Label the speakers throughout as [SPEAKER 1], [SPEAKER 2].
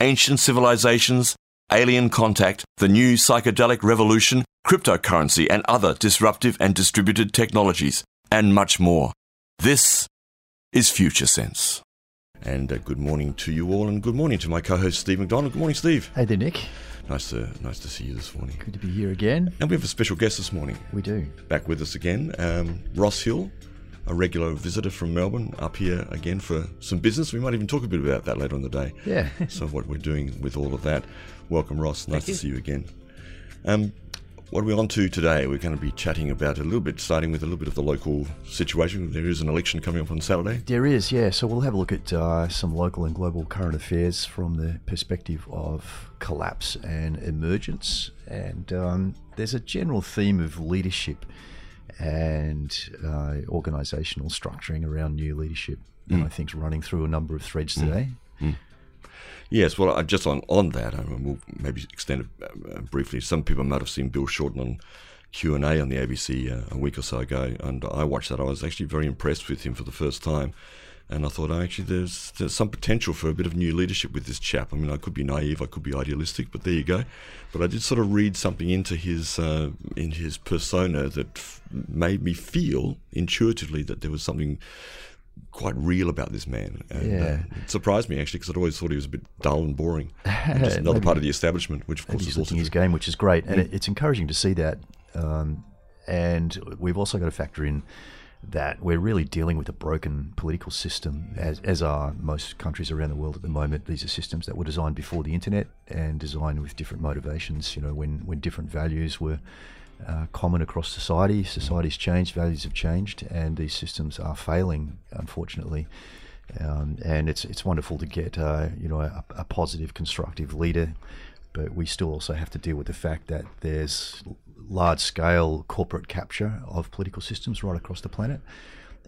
[SPEAKER 1] ancient civilizations, alien contact, the new psychedelic revolution, cryptocurrency, and other disruptive and distributed technologies, and much more. This is Future Sense. And uh, good morning to you all, and good morning to my co-host Steve McDonald. Good morning, Steve.
[SPEAKER 2] Hey there, Nick.
[SPEAKER 1] Nice to nice to see you this morning.
[SPEAKER 2] Good to be here again.
[SPEAKER 1] And we have a special guest this morning.
[SPEAKER 2] We do.
[SPEAKER 1] Back with us again, um, Ross Hill, a regular visitor from Melbourne, up here again for some business. We might even talk a bit about that later in the day.
[SPEAKER 2] Yeah.
[SPEAKER 1] so what we're doing with all of that. Welcome, Ross. Nice
[SPEAKER 2] Thank
[SPEAKER 1] to
[SPEAKER 2] you.
[SPEAKER 1] see you again. Um, what are we on to today? We're going to be chatting about a little bit, starting with a little bit of the local situation. There is an election coming up on Saturday.
[SPEAKER 2] There is, yeah. So we'll have a look at uh, some local and global current affairs from the perspective of collapse and emergence. And um, there's a general theme of leadership and uh, organisational structuring around new leadership. And I think running through a number of threads today.
[SPEAKER 1] Yes, well, just on, on that, I mean, we'll maybe extend it uh, briefly. Some people might have seen Bill Shorten on Q and A on the ABC uh, a week or so ago, and I watched that. I was actually very impressed with him for the first time, and I thought, oh, actually, there's there's some potential for a bit of new leadership with this chap. I mean, I could be naive, I could be idealistic, but there you go. But I did sort of read something into his uh, in his persona that f- made me feel intuitively that there was something quite real about this man. And,
[SPEAKER 2] Yeah.
[SPEAKER 1] uh, it surprised me actually because I'd always thought he was a bit dull and boring. And just another
[SPEAKER 2] Maybe-
[SPEAKER 1] part of the establishment, which of course
[SPEAKER 2] he's
[SPEAKER 1] is also
[SPEAKER 2] his game, which is great, and it, it's encouraging to see that. Um, and we've also got to factor in that we're really dealing with a broken political system, as, as are most countries around the world at the moment. These are systems that were designed before the internet and designed with different motivations. You know, when when different values were uh, common across society, society's changed, values have changed, and these systems are failing, unfortunately. Um, and it's it's wonderful to get uh, you know a, a positive, constructive leader, but we still also have to deal with the fact that there's large scale corporate capture of political systems right across the planet.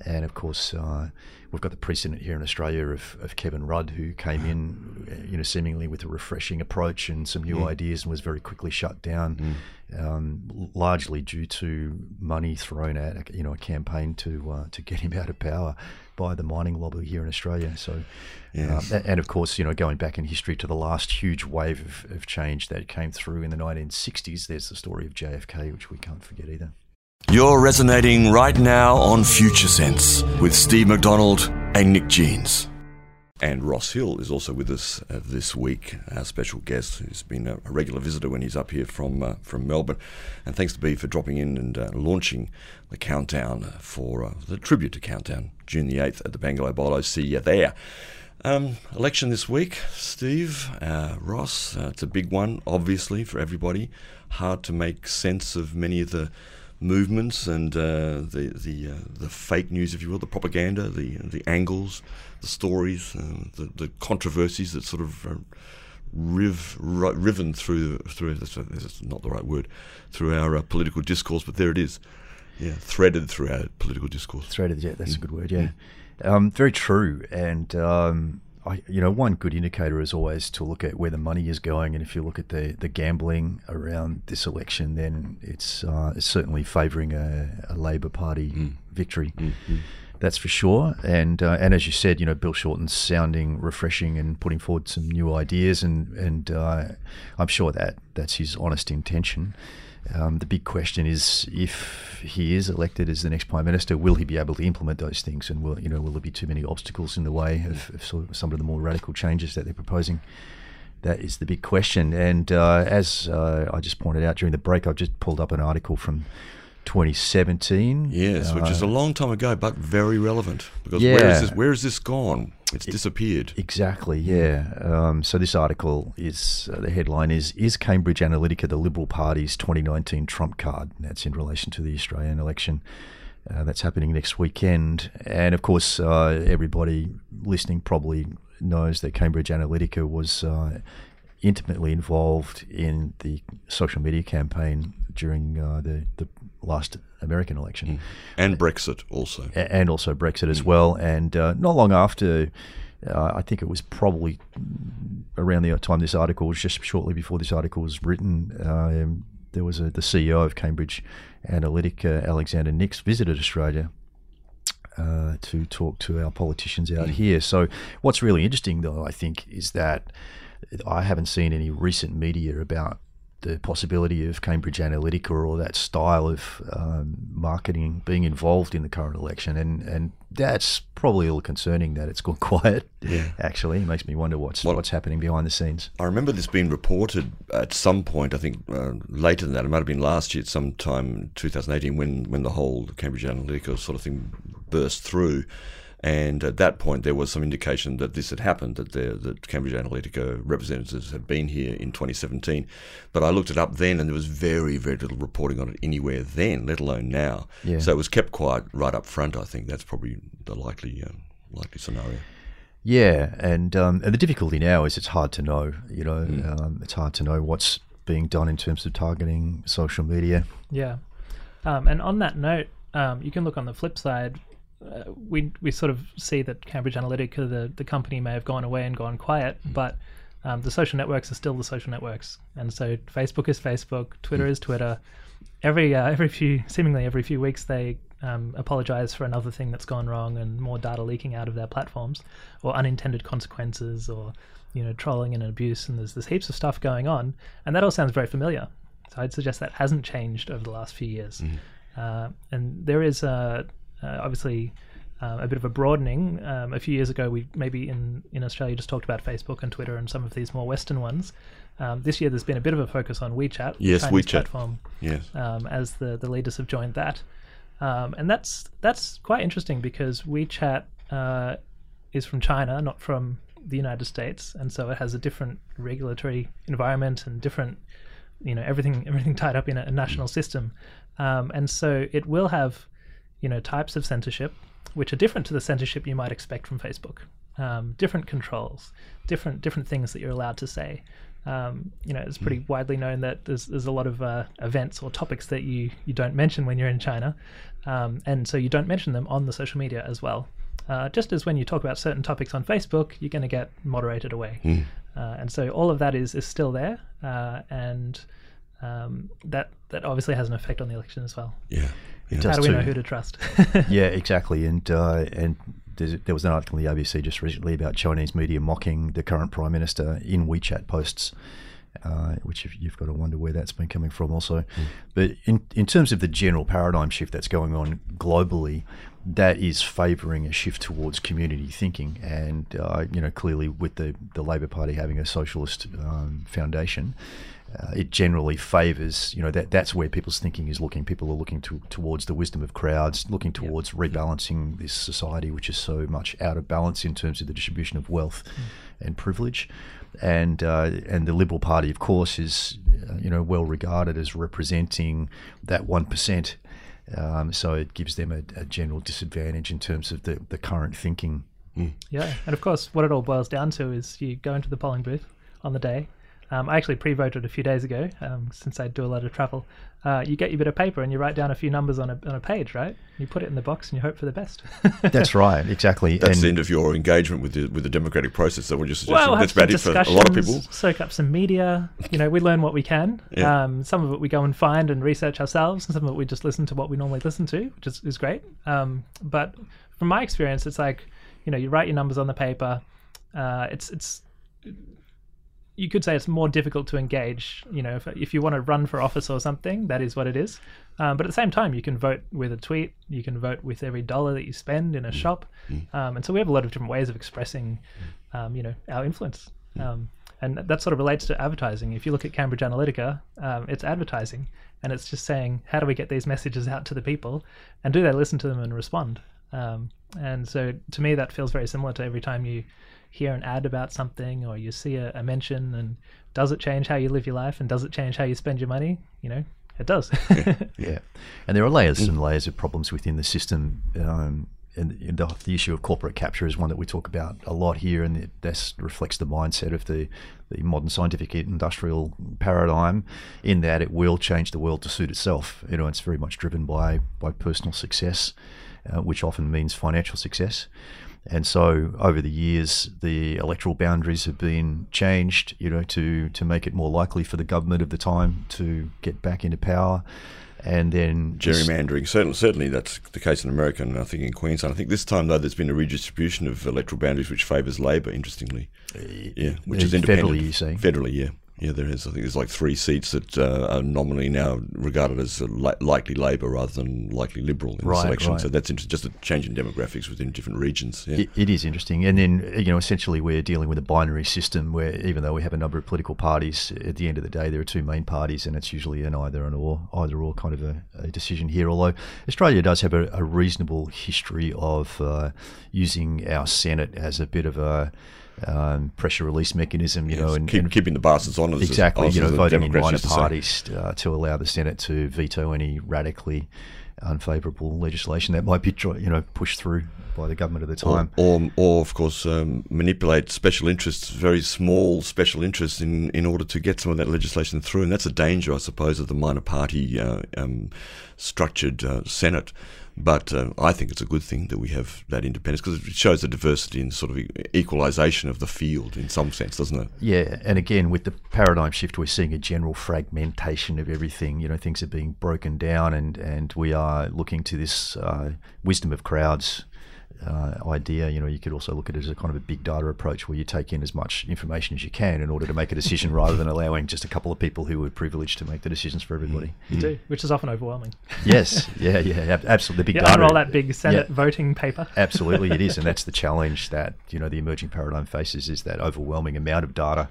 [SPEAKER 2] And of course, uh, we've got the precedent here in Australia of, of Kevin Rudd, who came in, uh, you know, seemingly with a refreshing approach and some new ideas, and was very quickly shut down, um, largely due to money thrown at, you know, a campaign to uh, to get him out of power by the mining lobby here in Australia. So,
[SPEAKER 1] Yes.
[SPEAKER 2] um, and of course, you know, going back in history to the last huge wave of, of change that came through in the 1960s, there's the story of JFK, which we can't forget either.
[SPEAKER 1] You're resonating right now on Future Sense with Steve McDonald and Nick Jeans. And Ross Hill is also with us uh, this week, our special guest, who's been a, a regular visitor when he's up here from uh, from Melbourne. And thanks to B for dropping in and uh, launching the countdown for uh, the tribute to Countdown, June the 8th at the Bangalow Bowlo. See you there. Um, election this week, Steve, uh, Ross. Uh, it's a big one, obviously, for everybody. Hard to make sense of many of the movements and uh, the the uh, the fake news, if you will, the propaganda, the the angles, the stories, uh, the the controversies that sort of. Uh, Riv, ri- riven through through that's, that's not the right word through our uh, political discourse, but there it is, yeah, threaded through our political discourse.
[SPEAKER 2] Threaded, yeah, that's a good word, yeah. Um, very true. And, um, I, you know, one good indicator is always to look at where the money is going. And if you look at the, the gambling around this election, then it's, uh, it's certainly favouring a, a Labor Party victory. That's for sure. And uh, and as you said, you know, Bill Shorten's sounding refreshing and putting forward some new ideas, and and uh, I'm sure that that's his honest intention. Um, the big question is, if he is elected as the next prime minister, will he be able to implement those things, and will you know will there be too many obstacles in the way of, of sort of some of the more radical changes that they're proposing? That is the big question. And uh, as uh, I just pointed out during the break, I've just pulled up an article from 2017.
[SPEAKER 1] Yes, which is a long time ago, but very relevant because
[SPEAKER 2] Yeah.
[SPEAKER 1] where is this? Where is this gone? It's disappeared.
[SPEAKER 2] Exactly, yeah. Um, so this article is uh, the headline is "Is Cambridge Analytica the Liberal Party's 2019 trump card?" That's in relation to the Australian election. Uh, that's happening next weekend, and of course, uh, everybody listening probably knows that Cambridge Analytica was uh, intimately involved in the social media campaign during uh, the, the last American election.
[SPEAKER 1] Mm. And Brexit also.
[SPEAKER 2] And also Brexit as well. And uh, not long after, uh, I think it was probably around the time this article was just shortly before this article was written. Um, there was a, the CEO of Cambridge Analytica, Alexander Nix, visited Australia uh, to talk to our politicians out mm. here. So, what's really interesting, though, I think, is that I haven't seen any recent media about the possibility of Cambridge Analytica or that style of um, marketing being involved in the current election, and and that's probably a little concerning that it's gone quiet.
[SPEAKER 1] Yeah,
[SPEAKER 2] actually, it makes me wonder what's well, what's happening behind the scenes.
[SPEAKER 1] I remember this being reported at some point. I think uh, later than that, it might have been last year, sometime 2018, when when the whole Cambridge Analytica sort of thing burst through. And at that point, there was some indication that this had happened, that the that Cambridge Analytica representatives had been here in 2017. But I looked it up then, and there was very, very little reporting on it anywhere then, let alone now. Yeah. So it was kept quiet right up front. I think that's probably the likely uh, likely scenario.
[SPEAKER 2] Yeah, and um, and the difficulty now is it's hard to know. You know, mm. um, it's hard to know what's being done in terms of targeting social media.
[SPEAKER 3] Yeah, um, and on that note, um, you can look on the flip side uh, we we sort of see that Cambridge Analytica, the the company, may have gone away and gone quiet, mm. but um, the social networks are still the social networks, and so Facebook is Facebook, Twitter mm. is Twitter. Every uh, every few, seemingly every few weeks, they um, apologize for another thing that's gone wrong and more data leaking out of their platforms, or unintended consequences, or you know trolling and abuse, and there's there's heaps of stuff going on, and that all sounds very familiar. So I'd suggest that hasn't changed over the last few years. Mm. Uh, and there is a uh, obviously uh, a bit of a broadening. Um, a few years ago, we maybe in, in Australia just talked about Facebook and Twitter and some of these more Western ones. Um, this year, there's been a bit of a focus on WeChat,
[SPEAKER 1] yes,
[SPEAKER 3] Chinese
[SPEAKER 1] WeChat.
[SPEAKER 3] platform,
[SPEAKER 1] yes,
[SPEAKER 3] um, as the the leaders have joined that, um, and that's that's quite interesting because WeChat uh, is from China, not from the United States, and so it has a different regulatory environment and different, you know, everything everything tied up in a, a national system, um, and so it will have you know types of censorship which are different to the censorship you might expect from Facebook. Um, different controls, different different things that you're allowed to say. Um, you know, it's pretty mm. widely known that there's there's a lot of uh, events or topics that you you don't mention when you're in China, um, and so you don't mention them on the social media as well. Uh, just as when you talk about certain topics on Facebook, you're going to get moderated away, mm. uh, and so all of that is is still there, uh, and um, that that obviously has an effect on the election as well.
[SPEAKER 1] Yeah.
[SPEAKER 3] It How do we too. know who to trust?
[SPEAKER 2] yeah, exactly. And uh, and there was an article in the ABC just recently about Chinese media mocking the current prime minister in WeChat posts. Uh, which you've got to wonder where that's been coming from, also. Mm. But in in terms of the general paradigm shift that's going on globally, that is favouring a shift towards community thinking, and uh, you know clearly with the the Labor Party having a socialist um, foundation, uh, it generally favours, you know, that that's where people's thinking is looking. People are looking to, towards the wisdom of crowds, looking towards yep. rebalancing this society, which is so much out of balance in terms of the distribution of wealth mm. and privilege. And uh, and the Liberal Party, of course, is uh, you know well regarded as representing that one percent. Um, so it gives them a, a, general disadvantage in terms of the, the current thinking.
[SPEAKER 3] Mm. Yeah, and of course, what it all boils down to is you go into the polling booth on the day, um, I actually pre-voted a few days ago, um, since I do a lot of travel. Uh, you get your bit of paper and you write down a few numbers on a on a page, right? You put it in the box and you hope for the best.
[SPEAKER 2] That's right, exactly.
[SPEAKER 1] That's and the end of your engagement with the with the democratic process. So we're just suggesting well, that's bad for a lot of people.
[SPEAKER 3] Soak up some media. You know, we learn what we can. Yeah. Um, some of it we go and find and research ourselves, and some of it we just listen to what we normally listen to, which is, is great. Um, but from my experience, it's like you know, you write your numbers on the paper. Uh, it's it's you could say it's more difficult to engage. You know, if, if you want to run for office or something, that is what it is. Um, but at the same time, you can vote with a tweet. You can vote with every dollar that you spend in a mm. shop. Mm. Um, and so we have a lot of different ways of expressing, um, you know, our influence. Mm. Um, and that sort of relates to advertising. If you look at Cambridge Analytica, um, it's advertising, and it's just saying, how do we get these messages out to the people, and do they listen to them and respond? Um, and so to me, that feels very similar to every time you hear an ad about something or you see a, a mention and does it change how you live your life and does it change how you spend your money? You know, it does.
[SPEAKER 2] yeah. And there are layers and layers of problems within the system. Um, and the, the, issue of corporate capture is one that we talk about a lot here, and it, this reflects the mindset of the, the modern scientific industrial paradigm, in that it will change the world to suit itself. You know, it's very much driven by by personal success, uh, which often means financial success. And so, over the years, the electoral boundaries have been changed, you know, to to make it more likely for the government of the time to get back into power and then
[SPEAKER 1] gerrymandering. Certainly, certainly that's the case in America, and I think in Queensland. I think this time though, there's been a redistribution of electoral boundaries which favours Labor. Interestingly, uh, yeah, which uh, is independent.
[SPEAKER 2] Federally, you see.
[SPEAKER 1] Federally, yeah. Yeah, there is. I think there's like three seats that uh, are nominally now regarded as li- likely Labor rather than likely Liberal in
[SPEAKER 2] right,
[SPEAKER 1] the selection.
[SPEAKER 2] Right.
[SPEAKER 1] So that's inter- just a change in demographics within different regions. Yeah.
[SPEAKER 2] It, it is interesting. And then, you know, essentially we're dealing with a binary system where even though we have a number of political parties, at the end of the day, there are two main parties and it's usually an either and or, either or kind of a, a decision here. Although Australia does have a, a reasonable history of uh, using our Senate as a bit of a um, pressure release mechanism, you
[SPEAKER 1] yes,
[SPEAKER 2] know, and,
[SPEAKER 1] keep,
[SPEAKER 2] and
[SPEAKER 1] keeping the bastards on.
[SPEAKER 2] Exactly,
[SPEAKER 1] as,
[SPEAKER 2] you know, voting in minor parties uh, to allow the Senate to veto any radically unfavourable legislation that might be, you know, pushed through by the government at the time.
[SPEAKER 1] Or, or, or of course, um, manipulate special interests, very small special interests, in, in order to get some of that legislation through. And that's a danger, I suppose, of the minor party uh, um, structured uh, Senate. But uh, I think it's a good thing that we have that independence because it shows the diversity and sort of equalisation of the field in some sense, doesn't it?
[SPEAKER 2] Yeah, and again, with the paradigm shift, we're seeing a general fragmentation of everything. You know, things are being broken down, and, and we are looking to this uh, wisdom of crowds uh, idea. You know, you could also look at it as a kind of a big data approach where you take in as much information as you can in order to make a decision rather than allowing just a couple of people who are privileged to make the decisions for everybody.
[SPEAKER 3] You do, which is often overwhelming.
[SPEAKER 2] yes, yeah, yeah, absolutely. The big
[SPEAKER 3] yeah,
[SPEAKER 2] data.
[SPEAKER 3] Unroll that big Senate yeah, voting paper.
[SPEAKER 2] absolutely, it is, and that's the challenge that you know the emerging paradigm faces is that overwhelming amount of data,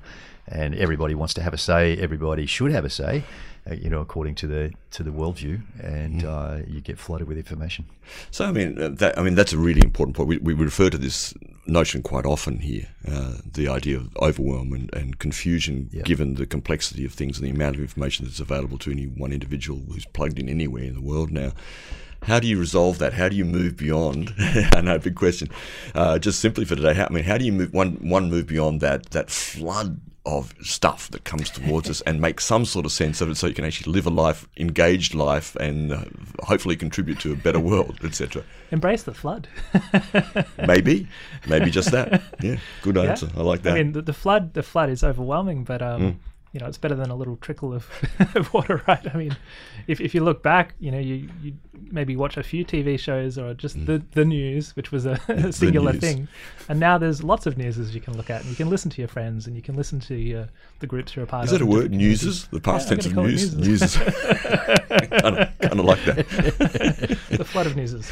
[SPEAKER 2] and everybody wants to have a say. Everybody should have a say uh, you know, according to the to the worldview, and mm. uh, you get flooded with information.
[SPEAKER 1] So, I mean, uh, that, I mean, that's a really important point. We, we refer to this notion quite often here, uh, the idea of overwhelm and, and confusion, given the complexity of things and the amount of information that's available to any one individual who's plugged in anywhere in the world now. How do you resolve that? How do you move beyond? I know, big question. Uh, just simply for today, how, I mean, how do you move one one move beyond that that flood of stuff that comes towards us and make some sort of sense of it so you can actually live a life, engaged life, and uh, hopefully contribute to a better world, etc.
[SPEAKER 3] Embrace the flood.
[SPEAKER 1] maybe, maybe just that. Yeah, good answer. Yeah. I like that.
[SPEAKER 3] I mean, the, the, flood, the flood is overwhelming, but um, mm you know, it's better than a little trickle of, of water, right? I mean, if, if you look back, you know, you, you maybe watch a few TV shows or just mm. the, the news, which was a, a singular thing. And now there's lots of newses you can look at and you can listen to your friends and you can listen to your, the groups you're a part
[SPEAKER 1] Is
[SPEAKER 3] of.
[SPEAKER 1] Is that a word? Newses? The past yeah, tense of news? Newses. kind, of, kind of like that.
[SPEAKER 3] the flood of newses.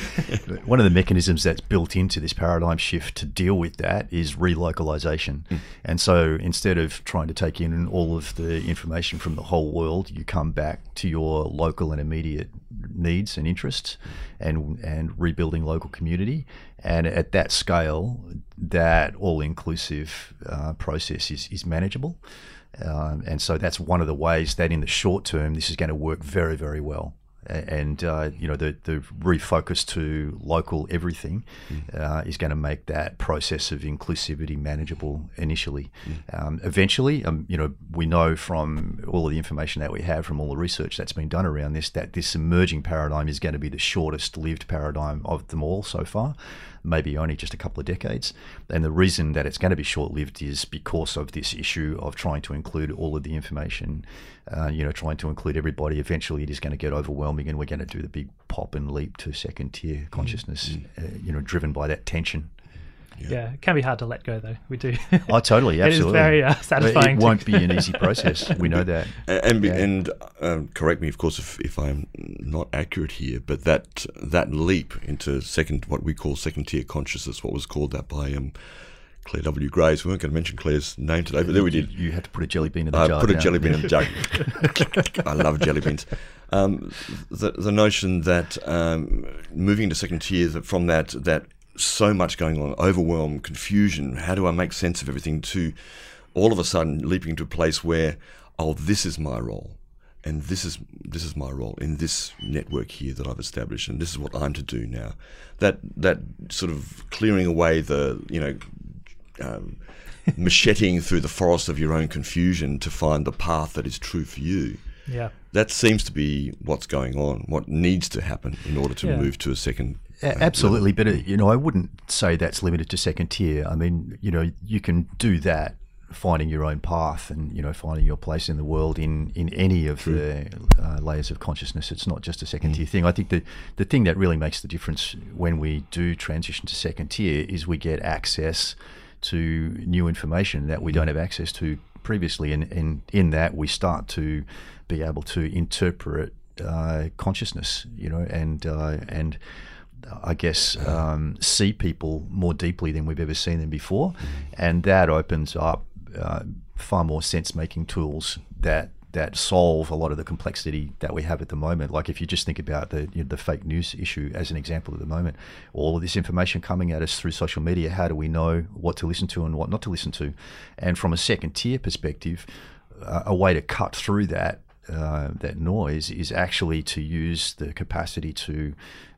[SPEAKER 2] One of the mechanisms that's built into this paradigm shift to deal with that is relocalization. Mm. And so instead of trying to take in all of the information from the whole world, you come back to your local and immediate needs and interests, and and rebuilding local community. And at that scale, that all-inclusive uh, process is is manageable. Um, and so that's one of the ways that in the short term this is going to work very very well and uh, you know the the refocus to local everything mm. uh, is going to make that process of inclusivity manageable initially. Mm. Um, eventually, um, you know, we know from all of the information that we have from all the research that's been done around this that this emerging paradigm is going to be the shortest lived paradigm of them all so far maybe only just a couple of decades. And the reason that it's going to be short lived is because of this issue of trying to include all of the information, uh, you know, trying to include everybody. Eventually, it is going to get overwhelming, and we're going to do the big pop and leap to second tier consciousness, mm-hmm. uh, you know, driven by that tension.
[SPEAKER 3] Yeah. yeah. it can be hard to let go, though. We do.
[SPEAKER 2] Oh, totally, absolutely.
[SPEAKER 3] it is very uh, satisfying.
[SPEAKER 2] It won't be an easy process. We know that.
[SPEAKER 1] And and, yeah. and um, correct me, of course, if, if I'm not accurate here, but that that leap into second, what we call second tier consciousness, what was called that by um, Clare W. Graves. We weren't going to mention Clare's name today, but there we did.
[SPEAKER 2] You, had to put a jelly bean in the uh, jar.
[SPEAKER 1] Put a jelly bean in the jug. I love jelly beans. Um, the, the notion that um, moving to second tier, that from that that so much going on, overwhelm, confusion. How do I make sense of everything? To all of a sudden leaping to a place where, oh, this is my role, and this is this is my role in this network here that I've established, and this is what I'm to do now. That that sort of clearing away the you know. Um, macheting through the forest of your own confusion to find the path that is true for you.
[SPEAKER 3] Yeah.
[SPEAKER 1] That seems to be what's going on, what needs to happen in order to
[SPEAKER 3] Yeah.
[SPEAKER 1] move to a second. uh,
[SPEAKER 2] A- Absolutely, but uh, you know, I wouldn't say that's limited to second tier. I mean, you know, you can do that, finding your own path and you know finding your place in the world in in any of the uh, layers of consciousness. It's not just a second tier thing. I think the the thing that really makes the difference when we do transition to second tier is we get access to new information that we don't have access to previously, and, and in that we start to be able to interpret uh, consciousness, you know, and uh, and I guess um, see people more deeply than we've ever seen them before, and that opens up uh, far more sense-making tools that that solve a lot of the complexity that we have at the moment. Like if you just think about the you know, the fake news issue as an example at the moment, all of this information coming at us through social media. How do we know what to listen to and what not to listen to? And from a second-tier perspective, uh, a way to cut through that uh, that noise is actually to use the capacity to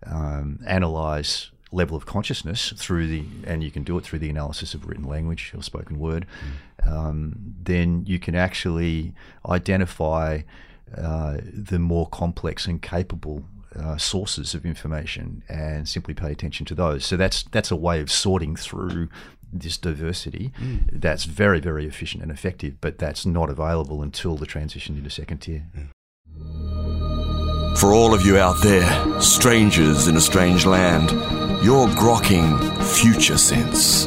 [SPEAKER 2] um, analyze level of consciousness through the and you can do it through the analysis of written language or spoken word. Um, then you can actually identify uh, the more complex and capable uh, sources of information and simply pay attention to those. So that's that's a way of sorting through this diversity that's very very efficient and effective but that's not available until the transition into second tier
[SPEAKER 1] For all of you out there, strangers in a strange land, you're grokking Future Sense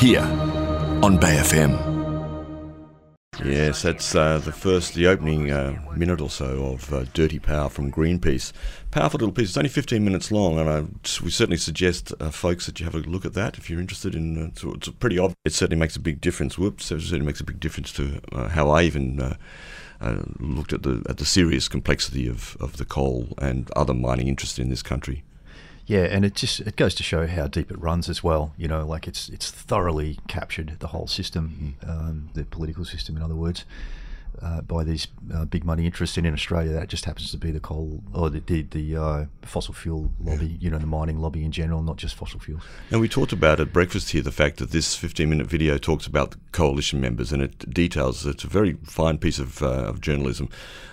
[SPEAKER 1] here on Bay FM. Yes, that's uh, the first, the opening uh, minute or so of uh, Dirty Power from Greenpeace. Powerful little piece. It's only 15 minutes long, and I, we certainly suggest, uh, folks, that you have a look at that if you're interested in. Uh, it's, it's pretty obvious. It certainly makes a big difference. Whoops! It certainly makes a big difference to uh, how I even. Uh, uh, looked at the at the serious complexity of, of the coal and other mining interests in this country.
[SPEAKER 2] Yeah, and it just it goes to show how deep it runs as well. You know, like it's it's thoroughly captured the whole system, um, the political system, in other words, uh, by these uh, big money interests. And in Australia, that just happens to be the coal or the the, the uh, fossil fuel lobby. You know, the mining lobby in general, not just fossil fuels.
[SPEAKER 1] And we talked about at breakfast here the fact that this 15 minute video talks about the coalition members and it details, it's a very fine piece of, uh, of journalism,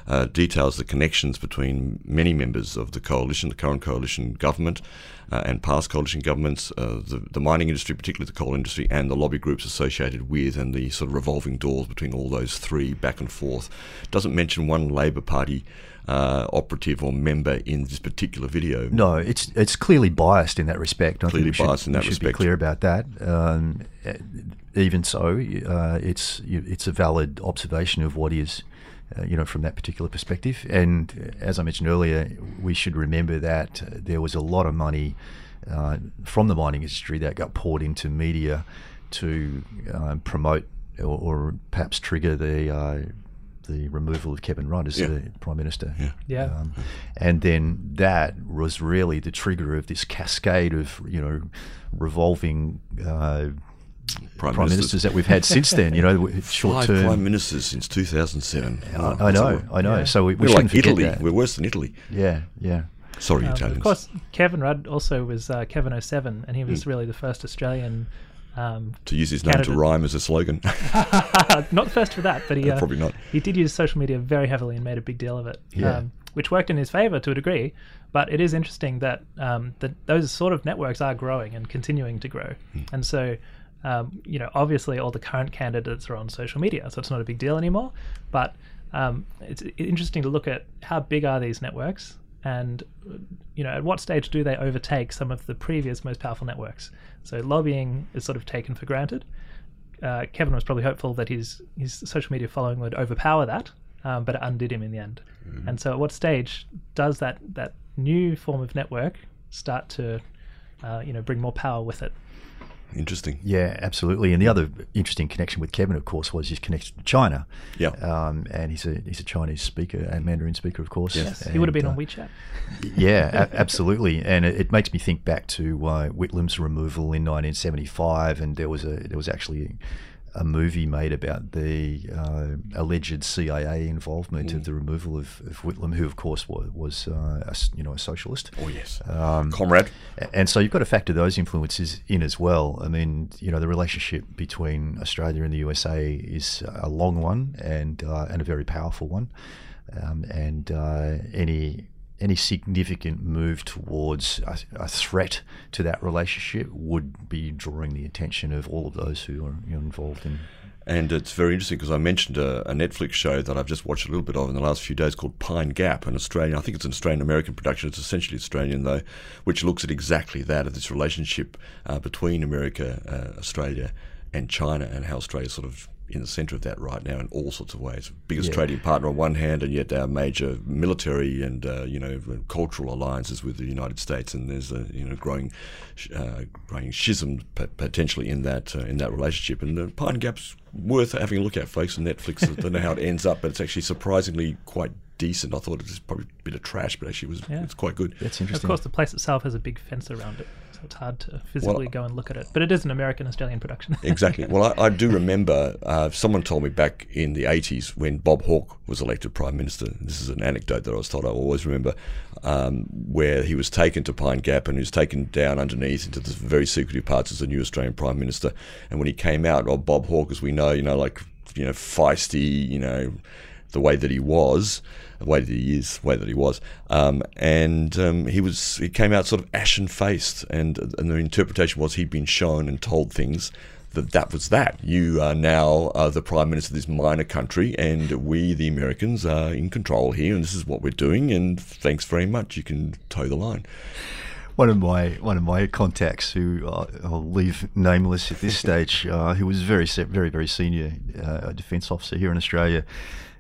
[SPEAKER 1] uh, details the connections between many members of the coalition, the current coalition government. Uh, and past coalition governments, uh, the, the mining industry, particularly the coal industry, and the lobby groups associated with, and the sort of revolving doors between all those three back and forth. Doesn't mention one Labor Party uh, operative or member in this particular video.
[SPEAKER 2] No, it's it's clearly biased in that respect. I
[SPEAKER 1] Clearly
[SPEAKER 2] think we should,
[SPEAKER 1] biased in that
[SPEAKER 2] we should
[SPEAKER 1] respect.
[SPEAKER 2] be clear about that. Um, even so, uh, it's it's a valid observation of what is, uh, you know, from that particular perspective. And uh, as I mentioned earlier, we should remember that uh, there was a lot of money uh, from the mining industry that got poured into media to um, promote or, or perhaps trigger the. Uh, the removal of Kevin Rudd as
[SPEAKER 1] Yeah.
[SPEAKER 2] the prime minister,
[SPEAKER 1] Yeah.
[SPEAKER 3] Yeah.
[SPEAKER 2] um, and then that was really the trigger of this cascade of you know revolving uh,
[SPEAKER 1] Prime,
[SPEAKER 2] prime ministers that we've had since then. You know, short
[SPEAKER 1] term prime ministers since 2007.
[SPEAKER 2] I,
[SPEAKER 1] Wow,
[SPEAKER 2] I know,
[SPEAKER 1] lot.
[SPEAKER 2] I know.
[SPEAKER 3] Yeah.
[SPEAKER 2] So we, we
[SPEAKER 1] We're like Italy.
[SPEAKER 2] that.
[SPEAKER 1] We're worse than Italy.
[SPEAKER 2] Yeah, yeah.
[SPEAKER 1] Sorry,
[SPEAKER 3] Um,
[SPEAKER 1] Italians.
[SPEAKER 3] of course, Kevin Rudd also was uh, Kevin 07, and he was
[SPEAKER 1] Hmm.
[SPEAKER 3] really the first Australian. Um,
[SPEAKER 1] to use his name to rhyme as a slogan.
[SPEAKER 3] not the first for that, but he uh,
[SPEAKER 1] Probably not.
[SPEAKER 3] He did use social media very heavily and made a big deal of it,
[SPEAKER 2] Yeah.
[SPEAKER 3] um, which worked in his favor to a degree. But it is interesting that um, that those sort of networks are growing and continuing to grow,
[SPEAKER 1] Hmm.
[SPEAKER 3] and so. Um, you know, obviously, all the current candidates are on social media, so it's not a big deal anymore. But um, it's interesting to look at how big are these networks, and you know, at what stage do they overtake some of the previous most powerful networks? So lobbying is sort of taken for granted. Uh, Kevin was probably hopeful that his his social media following would overpower that, um, but it undid him in the end. And so, at what stage does that that new form of network start to, uh, you know, bring more power with it?
[SPEAKER 1] Interesting.
[SPEAKER 2] Yeah, absolutely. And the other interesting connection with Kevin, of course, was his connection to China.
[SPEAKER 1] Yeah.
[SPEAKER 2] Um, and he's a he's a Chinese speaker and Mandarin speaker, of course.
[SPEAKER 3] Yes, he would have
[SPEAKER 2] And,
[SPEAKER 3] been on
[SPEAKER 2] uh,
[SPEAKER 3] WeChat.
[SPEAKER 2] yeah, a- absolutely, and it, it makes me think back to uh, Whitlam's removal in 1975, and there was a there was actually a movie made about the uh, alleged CIA involvement of the removal of, of Whitlam, who of course was, was uh, a, you know a socialist.
[SPEAKER 1] Oh yes,
[SPEAKER 2] Um,
[SPEAKER 1] comrade.
[SPEAKER 2] And so you've got to factor those influences in as well. I mean, you know, the relationship between Australia and the USA is a long one and uh, and a very powerful one. Um, and uh, any any significant move towards a, a threat to that relationship would be drawing the attention of all of those who are involved in.
[SPEAKER 1] And it's very interesting because I mentioned a, a Netflix show that I've just watched a little bit of in the last few days called Pine Gap, an Australian, I think it's an Australian American production. It's essentially Australian though, which looks at exactly that, of this relationship uh, between America, uh, Australia, and China, and how Australia sort of in the centre of that right now in all sorts of ways. Biggest
[SPEAKER 2] Yeah.
[SPEAKER 1] trading partner on one hand, and yet our major military and uh, you know cultural alliances with the United States, and there's a you know growing uh, growing schism p- potentially in that uh, in that relationship. And the Pine Gap's worth having a look at, folks. And Netflix, I don't know how it ends up, but it's actually surprisingly quite decent. I thought it was probably a bit of trash, but actually it was
[SPEAKER 3] Yeah.
[SPEAKER 1] it's quite good.
[SPEAKER 2] That's interesting.
[SPEAKER 3] Of course, the place itself has a big fence around it, so it's hard to physically go and look at it. But it is an American Australian production.
[SPEAKER 1] Exactly. Well, I, I do remember uh, someone told me back in the 80s when Bob Hawke was elected Prime Minister. This is an anecdote that I was told I always remember, um, where he was taken to Pine Gap and he was taken down underneath into the very secretive parts as the new Australian Prime Minister. And when he came out, well, Bob Hawke, as we know, you know, like, you know, feisty, you know, the way that he was, the way that he is, the way that he was, um, and um, he was he came out sort of ashen faced, and and the interpretation was he'd been shown and told things that that was that. You are now uh, the prime minister of this minor country, and we, the Americans, are in control here, and this is what we're doing. And thanks very much. You can toe the line.
[SPEAKER 2] One of my one of my contacts, who uh, I'll leave nameless at this stage, uh, who was very very very senior uh, defence officer here in Australia,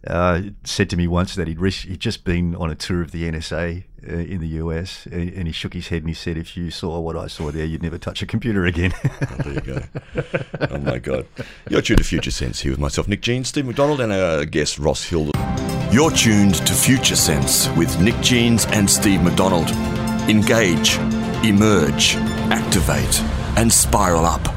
[SPEAKER 2] uh, said to me once that he'd, re- he'd just been on a tour of the NSA uh, in the US, and, and he shook his head and he said, "If you saw what I saw there, you'd never touch a computer again."
[SPEAKER 1] Oh, there you go. oh my God. You're tuned to Future Sense here with myself, Nick Jean, Steve McDonald, and our guest Ross Hill. You're tuned to Future Sense with Nick Jeans and Steve McDonald. Engage, emerge, activate, and spiral up.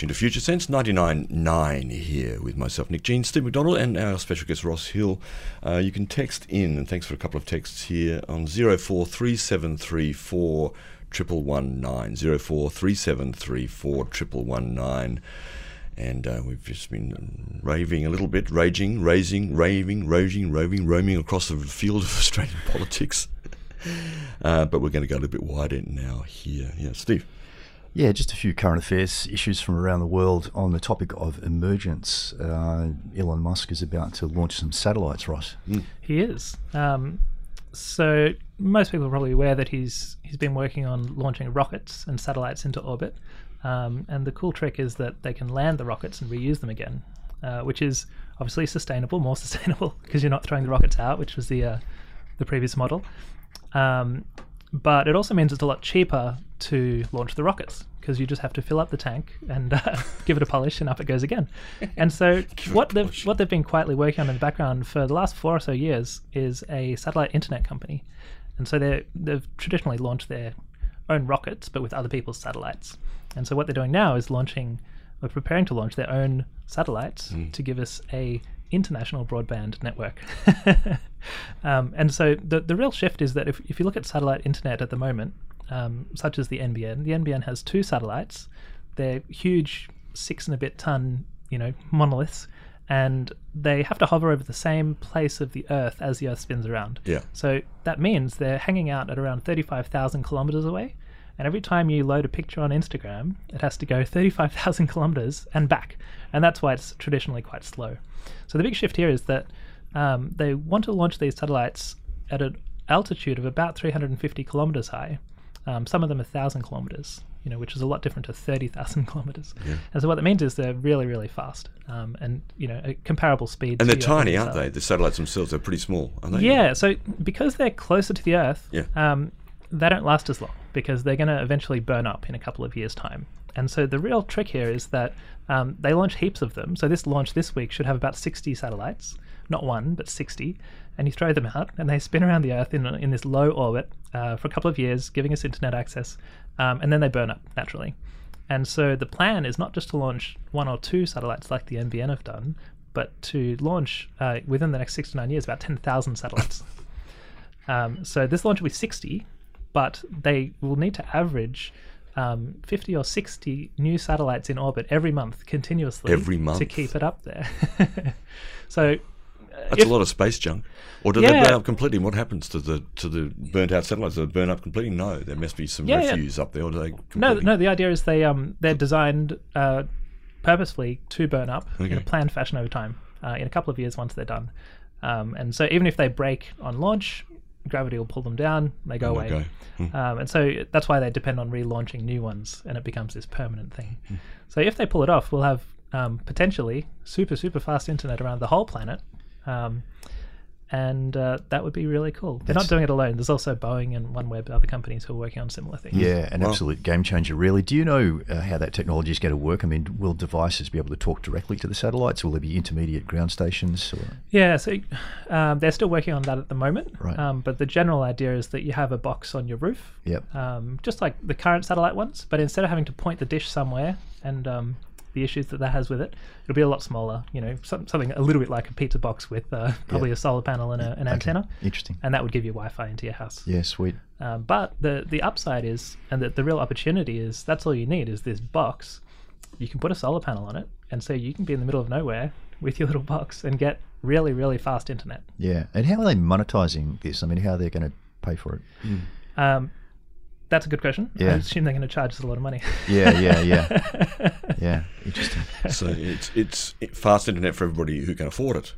[SPEAKER 1] You're to Future Sense 99.9 here with myself, Nick Jean, Steve McDonald, and our special guest Ross Hill. Uh, you can text in, and thanks for a couple of texts here on 043734 triple one nine zero four three seven three four triple one nine. And uh, we've just been raving a little bit, raging, raising, raving, raging, roving, roaming across the field of Australian politics. Uh, but we're going to go a little bit wider now here. Yeah, Steve.
[SPEAKER 2] Yeah, just a few current affairs issues from around the world on the topic of emergence. Uh, Elon Musk is about to launch some satellites, Ross.
[SPEAKER 3] He is. Um, so most people are probably aware that he's he's been working on launching rockets and satellites into orbit. Um, and the cool trick is that they can land the rockets and reuse them again, uh, which is obviously sustainable, more sustainable because you're not throwing the rockets out, which was the uh, the previous model. Um, but it also means it's a lot cheaper to launch the rockets because you just have to fill up the tank and uh, give it a polish, and up it goes again. And so, what they've what they've been quietly working on in the background for the last four or so years is a satellite internet company, and so they they've traditionally launched their own rockets, but with other people's satellites. And so, what they're doing now is launching, or preparing to launch their own satellites to give us a international broadband network. um, and so the the real shift is that if, if you look at satellite internet at the moment, um, such as the NBN, the NBN has two satellites. They're huge, six and a bit ton, you know, monoliths, and they have to hover over the same place of the Earth as the Earth spins around.
[SPEAKER 1] Yeah.
[SPEAKER 3] So that means they're hanging out at around thirty-five thousand kilometers away. And every time you load a picture on Instagram, it has to go 35,000 kilometers and back. And that's why it's traditionally quite slow. So the big shift here is that um, they want to launch these satellites at an altitude of about 350 kilometers high. Um, some of them 1,000 kilometers, you know, which is a lot different to 30,000 kilometers. And so what that means is they're really, really fast um, and, you know, a comparable speed.
[SPEAKER 1] And they're tiny, aren't they? The satellites themselves are pretty small, aren't they?
[SPEAKER 3] Yeah, so because they're closer to the Earth,
[SPEAKER 1] Yeah.
[SPEAKER 3] um, they don't last as long because they're going to eventually burn up in a couple of years' time. And so the real trick here is that um, they launch heaps of them. So this launch this week should have about 60 satellites, not one, but 60. And you throw them out, and they spin around the Earth in, in this low orbit uh, for a couple of years, giving us internet access, um, and then they burn up naturally. And so the plan is not just to launch one or two satellites like the NBN have done, but to launch uh, within the next six to nine years about 10,000 satellites. um, so this launch will be 60, but they will need to average um, 50 or 60 new satellites in orbit every month continuously
[SPEAKER 1] Every month?
[SPEAKER 3] to keep it up there. so
[SPEAKER 1] That's
[SPEAKER 3] if-
[SPEAKER 1] a lot of space junk. Or do they burn up completely? What happens to the to the burnt out satellites? Do they burn up completely? No, there must be some
[SPEAKER 3] Yeah, yeah.
[SPEAKER 1] refuse up there. Or do they
[SPEAKER 3] No, no. The idea is they um they're designed uh, purposefully to burn up in a planned fashion over time. Uh, in a couple of years, once they're done, um, and so even if they break on launch, gravity will pull them down. They go away,
[SPEAKER 1] go.
[SPEAKER 3] um, and so that's why they depend on relaunching new ones, and it becomes this permanent thing.
[SPEAKER 1] Hmm.
[SPEAKER 3] So if they pull it off, we'll have um, potentially super super fast internet around the whole planet. Um, and uh, that would be really cool. They're not doing it alone. There's also Boeing and OneWeb, other companies who are working on similar things.
[SPEAKER 2] Yeah, an
[SPEAKER 1] Wow.
[SPEAKER 2] absolute game changer, really. Do you know uh, how that technology is going to work? I mean, will devices be able to talk directly to the satellites? Will there be intermediate ground stations? Or?
[SPEAKER 3] Yeah, so um, they're still working on that at the moment.
[SPEAKER 2] Right.
[SPEAKER 3] Um, but the general idea is that you have a box on your roof,
[SPEAKER 2] Yep.
[SPEAKER 3] um, just like the current satellite ones, but instead of having to point the dish somewhere and um, the issues that that has with it, it'll be a lot smaller. You know, some, something a little bit like a pizza box with uh, probably
[SPEAKER 2] Yeah.
[SPEAKER 3] a solar panel and a, an
[SPEAKER 2] Okay,
[SPEAKER 3] antenna,
[SPEAKER 2] Interesting.
[SPEAKER 3] and that would give you Wi-Fi into your house.
[SPEAKER 2] Yeah, sweet.
[SPEAKER 3] Um, but the the upside is, and the, the real opportunity is, that's all you need is this box. You can put a solar panel on it, and so you can be in the middle of nowhere with your little box and get really, really fast internet.
[SPEAKER 2] Yeah. And how are they monetizing this? I mean, how are they going to pay for it?
[SPEAKER 3] Um, that's a good question.
[SPEAKER 2] Yeah.
[SPEAKER 3] I assume they're going to charge us a lot of money.
[SPEAKER 2] Yeah, yeah, yeah. yeah, interesting.
[SPEAKER 1] So it's it's fast internet for everybody who can afford it.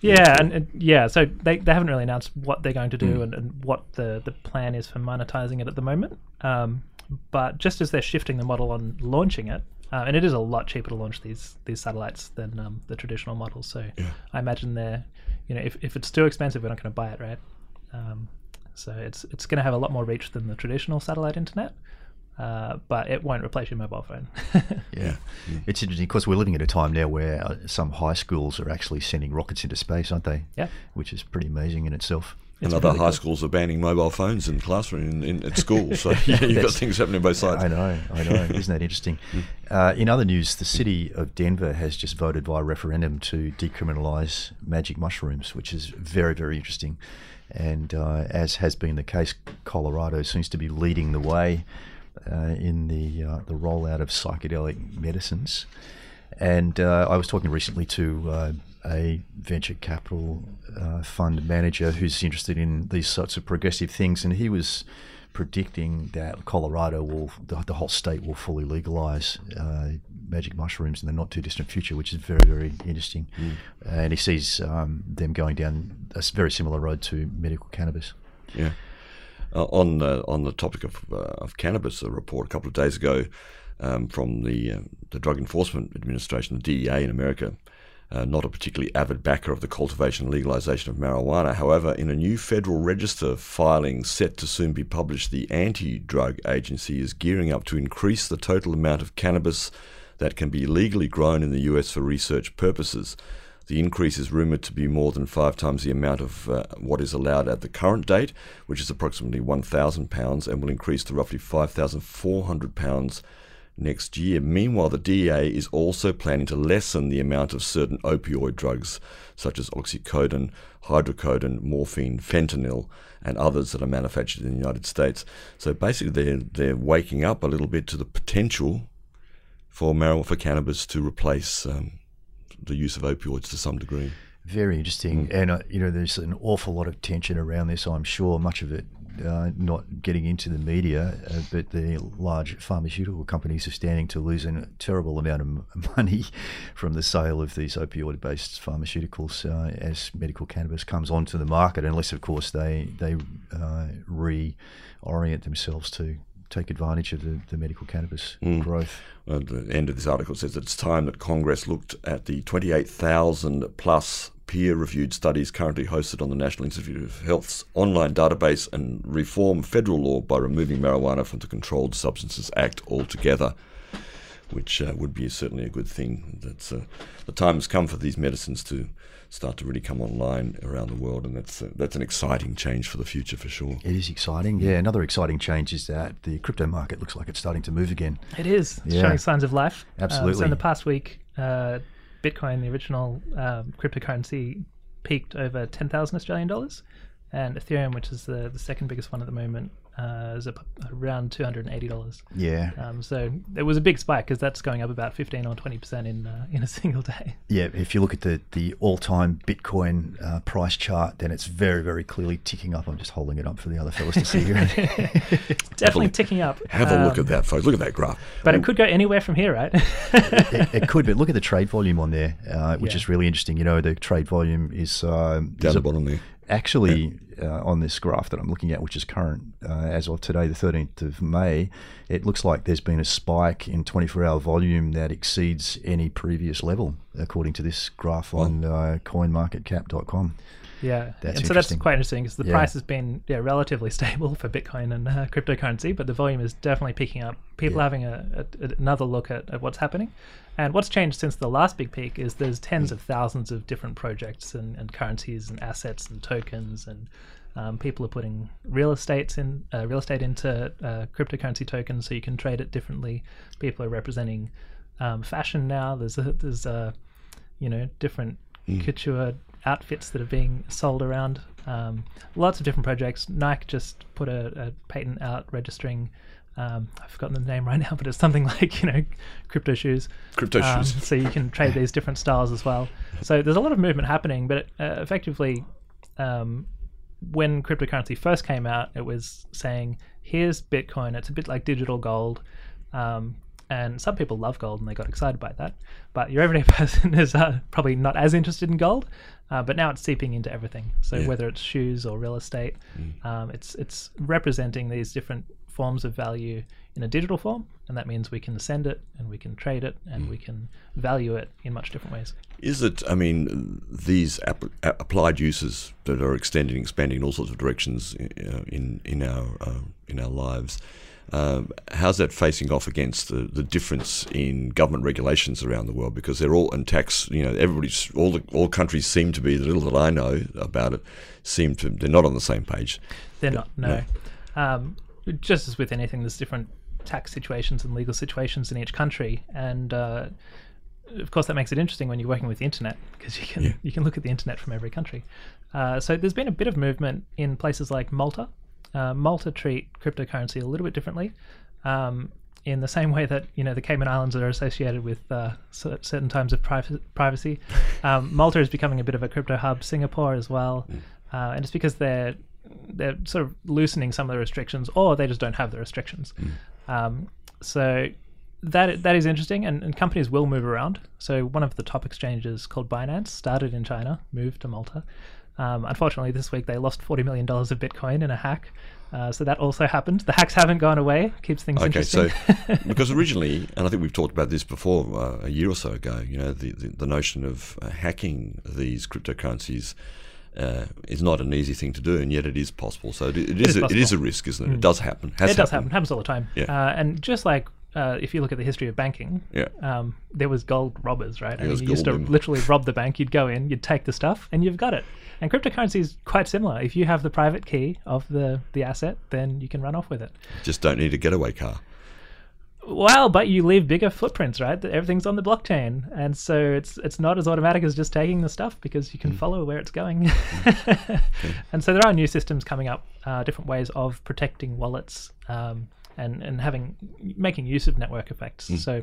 [SPEAKER 3] yeah, and, and yeah, so they, they haven't really announced what they're going to do and, and what the, the plan is for monetizing it at the moment. Um, but just as they're shifting the model on launching it, uh, and it is a lot cheaper to launch these these satellites than um, the traditional models. So I imagine they're, you know, if, if it's too expensive, we're not going to buy it, right? Um, so it's it's going to have a lot more reach than the traditional satellite internet, uh, but it won't replace your mobile phone.
[SPEAKER 2] Yeah. It's interesting because we're living at a time now where uh, some high schools are actually sending rockets into space, aren't they?
[SPEAKER 3] Yeah.
[SPEAKER 2] Which is pretty amazing in itself.
[SPEAKER 1] And other
[SPEAKER 3] really
[SPEAKER 1] high
[SPEAKER 3] cool.
[SPEAKER 1] schools are banning mobile phones in classroom in, in, at school. So yeah, you've got things happening both sides.
[SPEAKER 2] I know, I know. Isn't that interesting? Uh, in other news, the city of Denver has just voted via referendum to decriminalise magic mushrooms, which is very, very interesting. And uh, as has been the case, Colorado seems to be leading the way uh, in the uh, the rollout of psychedelic medicines. And uh, I was talking recently to uh, a venture capital uh, fund manager who's interested in these sorts of progressive things, and he was predicting that Colorado will, the, the whole state will fully legalize uh, magic mushrooms in the not too distant future, which is very, very interesting. And he sees um, them going down a very similar road to medical cannabis.
[SPEAKER 1] Yeah. Uh, on uh, on the topic of uh, of cannabis, a report a couple of days ago um, from the uh, the Drug Enforcement Administration, the DEA in America, uh, not a particularly avid backer of the cultivation and legalization of marijuana. However, in a new federal register filing set to soon be published, the anti-drug agency is gearing up to increase the total amount of cannabis that can be legally grown in the US for research purposes. The increase is rumoured to be more than five times the amount of uh, what is allowed at the current date, which is approximately £1,000, and will increase to roughly £5,400 next year. Meanwhile, the DEA is also planning to lessen the amount of certain opioid drugs, such as oxycodone, hydrocodone, morphine, fentanyl, and others that are manufactured in the United States. So basically, they're, they're waking up a little bit to the potential for marijuana, for cannabis to replace um, the use of opioids to some degree.
[SPEAKER 2] Very interesting, and uh, you know, there's an awful lot of tension around this. I'm sure much of it uh, not getting into the media, uh, but the large pharmaceutical companies are standing to lose a terrible amount of money from the sale of these opioid-based pharmaceuticals uh, as medical cannabis comes onto the market, unless, of course, they they uh, reorient themselves to take advantage of the, the medical cannabis growth.
[SPEAKER 1] Uh, the end of this article says that it's time that Congress looked at the 28,000 plus peer reviewed studies currently hosted on the National Institute of Health's online database and reform federal law by removing marijuana from the Controlled Substances Act altogether. which uh, would be certainly a good thing. That's uh, the time has come for these medicines to start to really come online around the world, and that's uh, that's an exciting change for the future for sure.
[SPEAKER 2] It is exciting. Yeah, another exciting change is that the crypto market looks like it's starting to move again.
[SPEAKER 3] It is
[SPEAKER 2] Yeah.
[SPEAKER 3] showing signs of life. So
[SPEAKER 2] Absolutely.
[SPEAKER 3] in the past week, uh, Bitcoin, the original um, cryptocurrency, peaked over ten thousand Australian dollars, and Ethereum, which is the, the second biggest one at the moment, uh, is around two hundred and eighty dollars.
[SPEAKER 2] Yeah,
[SPEAKER 3] Um, so it was a big spike because that's going up about fifteen or twenty percent in uh, in a single day.
[SPEAKER 2] yeah. If you look at the the all time Bitcoin uh, price chart, then it's very very clearly ticking up. I'm just holding it up for the other fellas to see here.
[SPEAKER 3] Definitely
[SPEAKER 1] look-
[SPEAKER 3] ticking up.
[SPEAKER 1] Have a look
[SPEAKER 3] Um,
[SPEAKER 1] at that, folks. Look at that graph.
[SPEAKER 3] But it could go anywhere from here, right?
[SPEAKER 2] it, it could, but look at the trade volume on there, uh, which
[SPEAKER 3] Yeah.
[SPEAKER 2] is really interesting. You know, the trade volume is um,
[SPEAKER 1] Down
[SPEAKER 2] is
[SPEAKER 1] the
[SPEAKER 2] a-
[SPEAKER 1] bottom there.
[SPEAKER 2] Actually uh, on this graph that I'm looking at, which is current uh, as of today, the 13th of May, it looks like there's been a spike in 24-hour volume that exceeds any previous level, according to this graph on uh, CoinMarketCap.com.
[SPEAKER 3] Yeah,
[SPEAKER 2] That's
[SPEAKER 3] and so that's quite interesting because the
[SPEAKER 2] Yeah.
[SPEAKER 3] price has been yeah relatively stable for Bitcoin and uh, cryptocurrency, but the volume is definitely picking up. People
[SPEAKER 2] Yeah.
[SPEAKER 3] having a, a, another look at, at what's happening, and what's changed since the last big peak is there's tens of thousands of different projects and, and currencies and assets and tokens and um, people are putting real estates in uh, real estate into uh, cryptocurrency tokens so you can trade it differently. People are representing um, fashion now. There's a, there's a you know different couture outfits that are being sold around. Um, lots of different projects. Nike just put a, a patent out registering. Um, I've forgotten the name right now, but it's something like you know crypto shoes.
[SPEAKER 1] Crypto
[SPEAKER 3] Um,
[SPEAKER 1] shoes.
[SPEAKER 3] so you can trade these different styles as well. So there's a lot of movement happening, but uh, effectively, um, when cryptocurrency first came out, it was saying, "Here's Bitcoin. It's a bit like digital gold." Um, and some people love gold and they got excited by that, but your everyday person is uh, probably not as interested in gold. Uh, but now it's seeping into everything. So
[SPEAKER 1] Yeah.
[SPEAKER 3] whether it's shoes or real estate, um, it's it's representing these different forms of value in a digital form, and that means we can send it and we can trade it and we can value it in much different ways.
[SPEAKER 1] Is it? I mean, these app- applied uses that are extending, expanding in all sorts of directions uh, in in our uh, in our lives. Um, how's that facing off against the, the difference in government regulations around the world? Because they're all and tax. You know, everybody's all the, all countries seem to be. The little that I know about it seem to they're not on the same page.
[SPEAKER 3] They're not, no. Um, just as with anything, there's different tax situations and legal situations in each country, and uh, of course that makes it interesting when you're working with the internet because you can you can look at the internet from every country. Uh, so there's been a bit of movement in places like Malta. Uh, Malta treat cryptocurrency a little bit differently. Um, in the same way that you know the Cayman Islands are associated with uh, certain times of priv- privacy, um, Malta is becoming a bit of a crypto hub. Singapore as well, uh, and it's because they're they're sort of loosening some of the restrictions, or they just don't have the restrictions. Um, so that that is interesting, and, and companies will move around. So one of the top exchanges called Binance started in China, moved to Malta. Um, unfortunately, this week they lost forty million dollars of Bitcoin in a hack. Uh, so that also happened. The hacks haven't gone away. Keeps things
[SPEAKER 1] Okay,
[SPEAKER 3] interesting.
[SPEAKER 1] so because originally, and I think we've talked about this before uh, a year or so ago, you know, the, the, the notion of uh, hacking these cryptocurrencies uh, is not an easy thing to do, and yet it is possible. So it, it, is,
[SPEAKER 3] is
[SPEAKER 1] a, it is a.
[SPEAKER 3] Mm.
[SPEAKER 1] risk, isn't it? It does happen. Has
[SPEAKER 3] it does happen.
[SPEAKER 1] happened.
[SPEAKER 3] Happens all the time.
[SPEAKER 1] Yeah.
[SPEAKER 3] Uh, and just like uh, if you look at the history of banking,
[SPEAKER 1] Yeah.
[SPEAKER 3] um, there was gold robbers, right? I mean, you used to literally rob the bank. You'd go in, you'd take the stuff, and you've got it. And cryptocurrency is quite similar. If you have the private key of the the asset, then you can run off with it.
[SPEAKER 1] Just don't need a getaway car.
[SPEAKER 3] Well, but you leave bigger footprints, right? Everything's on the blockchain, and so it's it's not as automatic as just taking the stuff because you can follow where it's going. and so there are new systems coming up, uh, different ways of protecting wallets um, and and having making use of network effects. So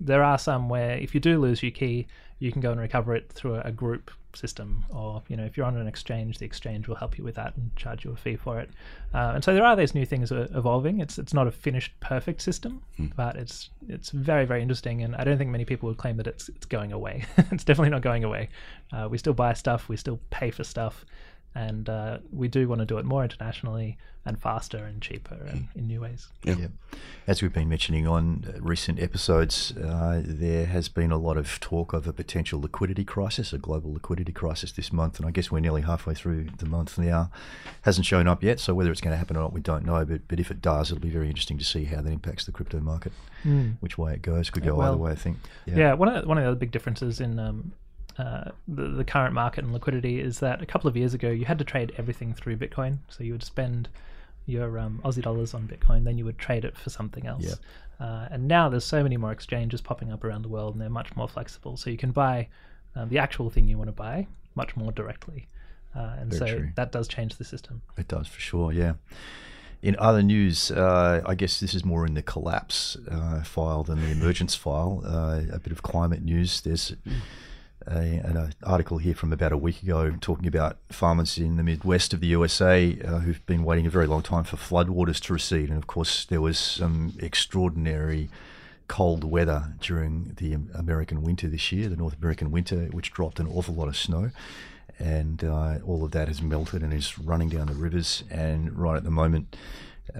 [SPEAKER 3] there are some where if you do lose your key, you can go and recover it through a, group system, or you know if you're on an exchange, the exchange will help you with that and charge you a fee for it. Uh, and so there are these new things evolving. It's it's not a finished perfect system, but it's it's very very interesting, and I don't think many people would claim that it's it's going away. it's definitely not going away. Uh, we still buy stuff, we still pay for stuff, and uh, we do want to do it more internationally and faster and cheaper and in new ways.
[SPEAKER 1] Yeah.
[SPEAKER 2] Yeah. As we've been mentioning on uh, recent episodes, uh, there has been a lot of talk of a potential liquidity crisis, a global liquidity crisis this month, and I guess we're nearly halfway through the month now. Hasn't shown up yet, so whether it's going to happen or not, we don't know. But but if it does, it'll be very interesting to see how that impacts the crypto market, which way it goes. Could go
[SPEAKER 3] well,
[SPEAKER 2] either way, I think.
[SPEAKER 3] Yeah, one of the, one of the other big differences in um, uh, the, the current market and liquidity is that a couple of years ago you had to trade everything through Bitcoin. So you would spend your um, Aussie dollars on Bitcoin, then you would trade it for something else.
[SPEAKER 2] Yeah.
[SPEAKER 3] Uh, and now there's so many more exchanges popping up around the world, and they're much more flexible. So you can buy um, the actual thing you want to buy much more directly. Uh, and
[SPEAKER 2] Very
[SPEAKER 3] so
[SPEAKER 2] true.
[SPEAKER 3] that does change the system.
[SPEAKER 2] It does for sure, yeah. In other news, uh, I guess this is more in the collapse uh, file than the emergence file. Uh, a bit of climate news. There's an uh, article here from about a week ago talking about farmers in the Midwest of the USA uh, who've been waiting a very long time for floodwaters to recede. And of course, there was some extraordinary cold weather during the American winter this year, the North American winter, which dropped an awful lot of snow and uh, all of that has melted and is running down the rivers. And right at the moment,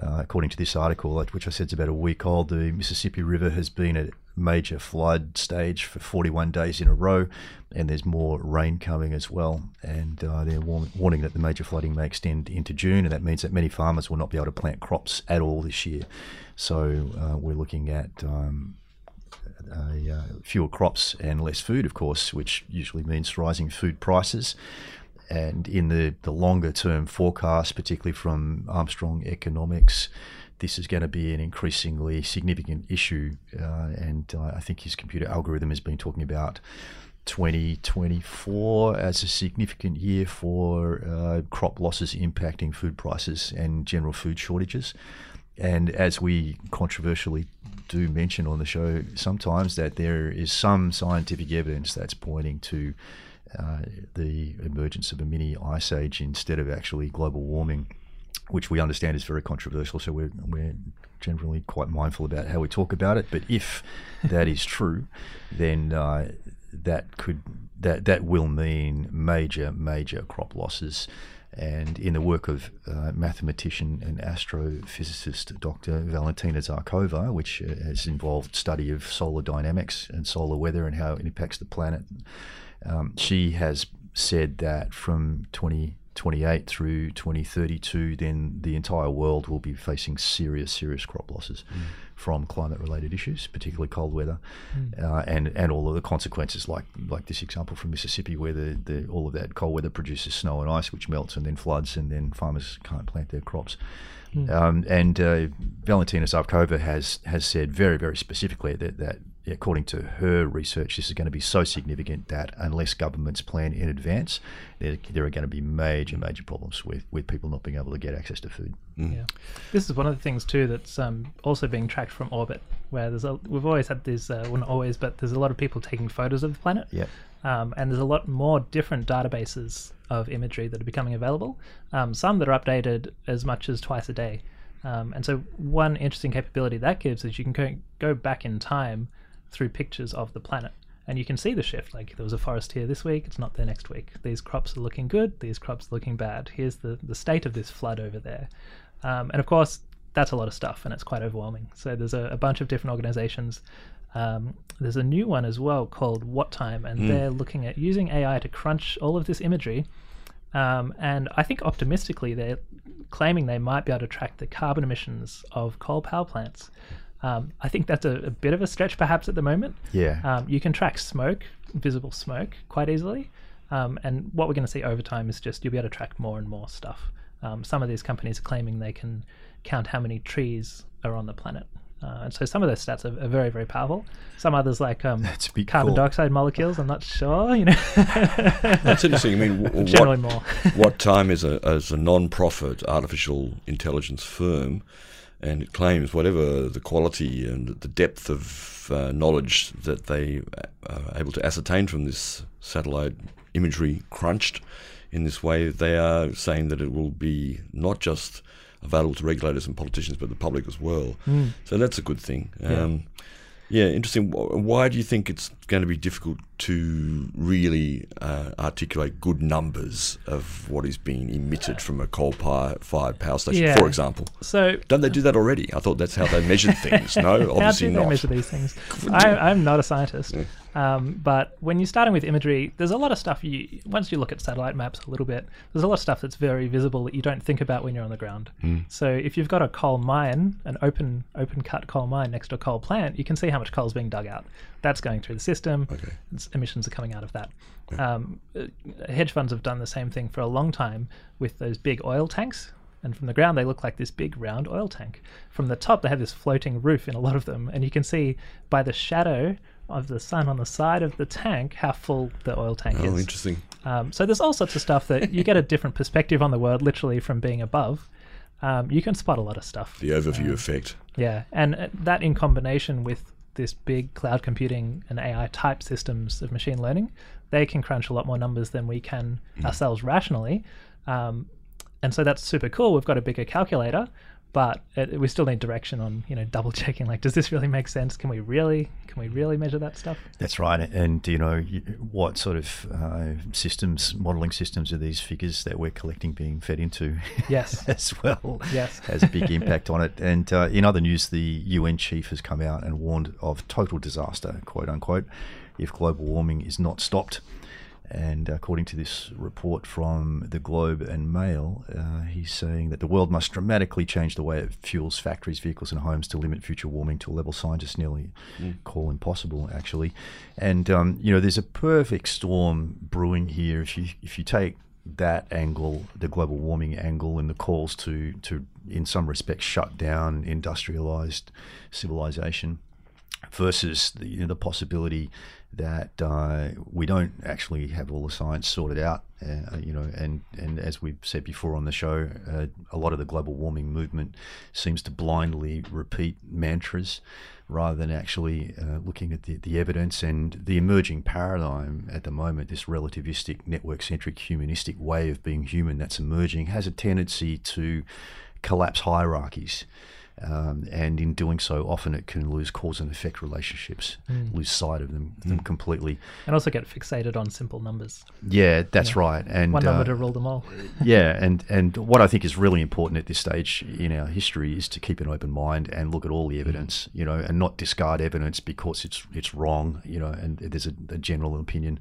[SPEAKER 2] uh, according to this article, which I said is about a week old, the Mississippi River has been at major flood stage for 41 days in a row, and there's more rain coming as well. And uh, they're warn- warning that the major flooding may extend into June, and that means that many farmers will not be able to plant crops at all this year. So uh, we're looking at um, uh, uh, fewer crops and less food, of course, which usually means rising food prices. And in the, the longer term forecast, particularly from Armstrong Economics, this is going to be an increasingly significant issue. Uh, and uh, I think his computer algorithm has been talking about 2024 as a significant year for uh, crop losses impacting food prices and general food shortages. And as we controversially do mention on the show sometimes, that there is some scientific evidence that's pointing to uh, the emergence of a mini ice age instead of actually global warming, which we understand is very controversial. So we're, we're generally quite mindful about how we talk about it. But if that is true, then uh, that could that that will mean major major crop losses. And in the work of uh, mathematician and astrophysicist Dr. Valentina Zharkova, which uh, has involved study of solar dynamics and solar weather and how it impacts the planet, um, she has said that from 2028 through 2032, then the entire world will be facing serious, serious crop losses from climate-related issues, particularly cold weather, uh, and and all of the consequences, like like this example from Mississippi, where the, the all of that cold weather produces snow and ice, which melts and then floods, and then farmers can't plant their crops. Um, and uh, Valentina Zharkova has has said very very specifically that that according to her research, this is going to be so significant that unless governments plan in advance, there, there are going to be major major problems with, with people not being able to get access to food.
[SPEAKER 3] Yeah, this is one of the things too that's um, also being tracked from orbit, where there's a we've always had these uh, well not always, but there's a lot of people taking photos of the planet.
[SPEAKER 2] Yep.
[SPEAKER 3] Um, and there's a lot more different databases of imagery that are becoming available. Um, some that are updated as much as twice a day. Um, and so one interesting capability that gives is you can go, go back in time through pictures of the planet. And you can see the shift. Like there was a forest here this week, it's not there next week. These crops are looking good, these crops are looking bad. Here's the, the state of this flood over there. Um, and of course, that's a lot of stuff and it's quite overwhelming. So there's a, a bunch of different organizations. Um, there's a new one as well called WattTime, and they're looking at using AI to crunch all of this imagery. Um, and I think optimistically, they're claiming they might be able to track the carbon emissions of coal power plants. Um, I think that's a, a bit of a stretch, perhaps, at the moment.
[SPEAKER 2] Yeah.
[SPEAKER 3] Um, you can track smoke, visible smoke, quite easily. Um, and what we're going to see over time is just you'll be able to track more and more stuff. Um, some of these companies are claiming they can count how many trees are on the planet. Uh, and so some of those stats are, are very, very powerful. Some others, like um,
[SPEAKER 2] That's a big
[SPEAKER 3] carbon
[SPEAKER 2] call.
[SPEAKER 3] dioxide molecules, I'm not sure. You know,
[SPEAKER 1] That's interesting. I mean, w-
[SPEAKER 3] generally
[SPEAKER 1] what,
[SPEAKER 3] more.
[SPEAKER 1] WattTime is a as a non-profit artificial intelligence firm, and it claims whatever the quality and the depth of uh, knowledge that they uh, are able to ascertain from this satellite imagery crunched in this way, they are saying that it will be not just available to regulators and politicians, but the public as well. So that's a good thing. Um, yeah, interesting. Why do you think it's going to be difficult to really uh, articulate good numbers of what is being emitted from a coal-fired power station,
[SPEAKER 3] Yeah.
[SPEAKER 1] for example.
[SPEAKER 3] So
[SPEAKER 1] Don't they do that already? I thought that's how they measured things. No, obviously
[SPEAKER 3] How
[SPEAKER 1] obviously
[SPEAKER 3] do they
[SPEAKER 1] not.
[SPEAKER 3] measure these things? I, I'm not a scientist, um, but when you're starting with imagery, there's a lot of stuff. You once you look at satellite maps a little bit, there's a lot of stuff that's very visible that you don't think about when you're on the ground. So if you've got a coal mine, an open open cut coal mine next to a coal plant, you can see how much coal is being dug out. That's going through the system.
[SPEAKER 1] Okay.
[SPEAKER 3] It's- emissions are coming out of that. Um, uh, hedge funds have done the same thing for a long time with those big oil tanks. And from the ground, they look like this big round oil tank. From the top, they have this floating roof in a lot of them. And you can see by the shadow of the sun on the side of the tank how full the oil tank
[SPEAKER 1] Oh,
[SPEAKER 3] is.
[SPEAKER 1] Oh, interesting.
[SPEAKER 3] Um, so there's all sorts of stuff that you get a different perspective on the world literally from being above. Um, you can spot a lot of stuff.
[SPEAKER 1] The overview effect.
[SPEAKER 3] Yeah, and uh, that in combination with this big cloud computing and AI type systems of machine learning, they can crunch a lot more numbers than we can ourselves rationally. Um, and so that's super cool. We've got a bigger calculator, but it, we still need direction on you know double checking. Like, does this really make sense? Can we really can we really measure that stuff?
[SPEAKER 2] That's right. And, you know, what sort of uh, systems, modelling systems are these figures that we're collecting being fed into
[SPEAKER 3] Yes.
[SPEAKER 2] as well?
[SPEAKER 3] Yes.
[SPEAKER 2] Has a big impact on it. And uh, in other news, the UN chief has come out and warned of total disaster, quote unquote, if global warming is not stopped. And according to this report from the Globe and Mail, uh, he's saying that the world must dramatically change the way it fuels factories, vehicles, and homes to limit future warming to a level scientists nearly call impossible, actually. And um, you know, there's a perfect storm brewing here. If you if you take that angle, the global warming angle, and the calls to to in some respects shut down industrialized civilization versus the, you know, the possibility that uh, we don't actually have all the science sorted out. Uh, you know, and, and as we've said before on the show, uh, a lot of the global warming movement seems to blindly repeat mantras rather than actually uh, looking at the, the evidence and the emerging paradigm at the moment, this relativistic, network centric, humanistic way of being human that's emerging, has a tendency to collapse hierarchies. Um, and in doing so, often it can lose cause and effect relationships, lose sight of them, them completely.
[SPEAKER 3] And also get fixated on simple numbers.
[SPEAKER 2] Yeah, that's right. And
[SPEAKER 3] One
[SPEAKER 2] uh,
[SPEAKER 3] number to rule them all.
[SPEAKER 2] yeah, and and what I think is really important at this stage in our history is to keep an open mind and look at all the evidence, you know, and not discard evidence because it's it's wrong, you know. And there's a, a general opinion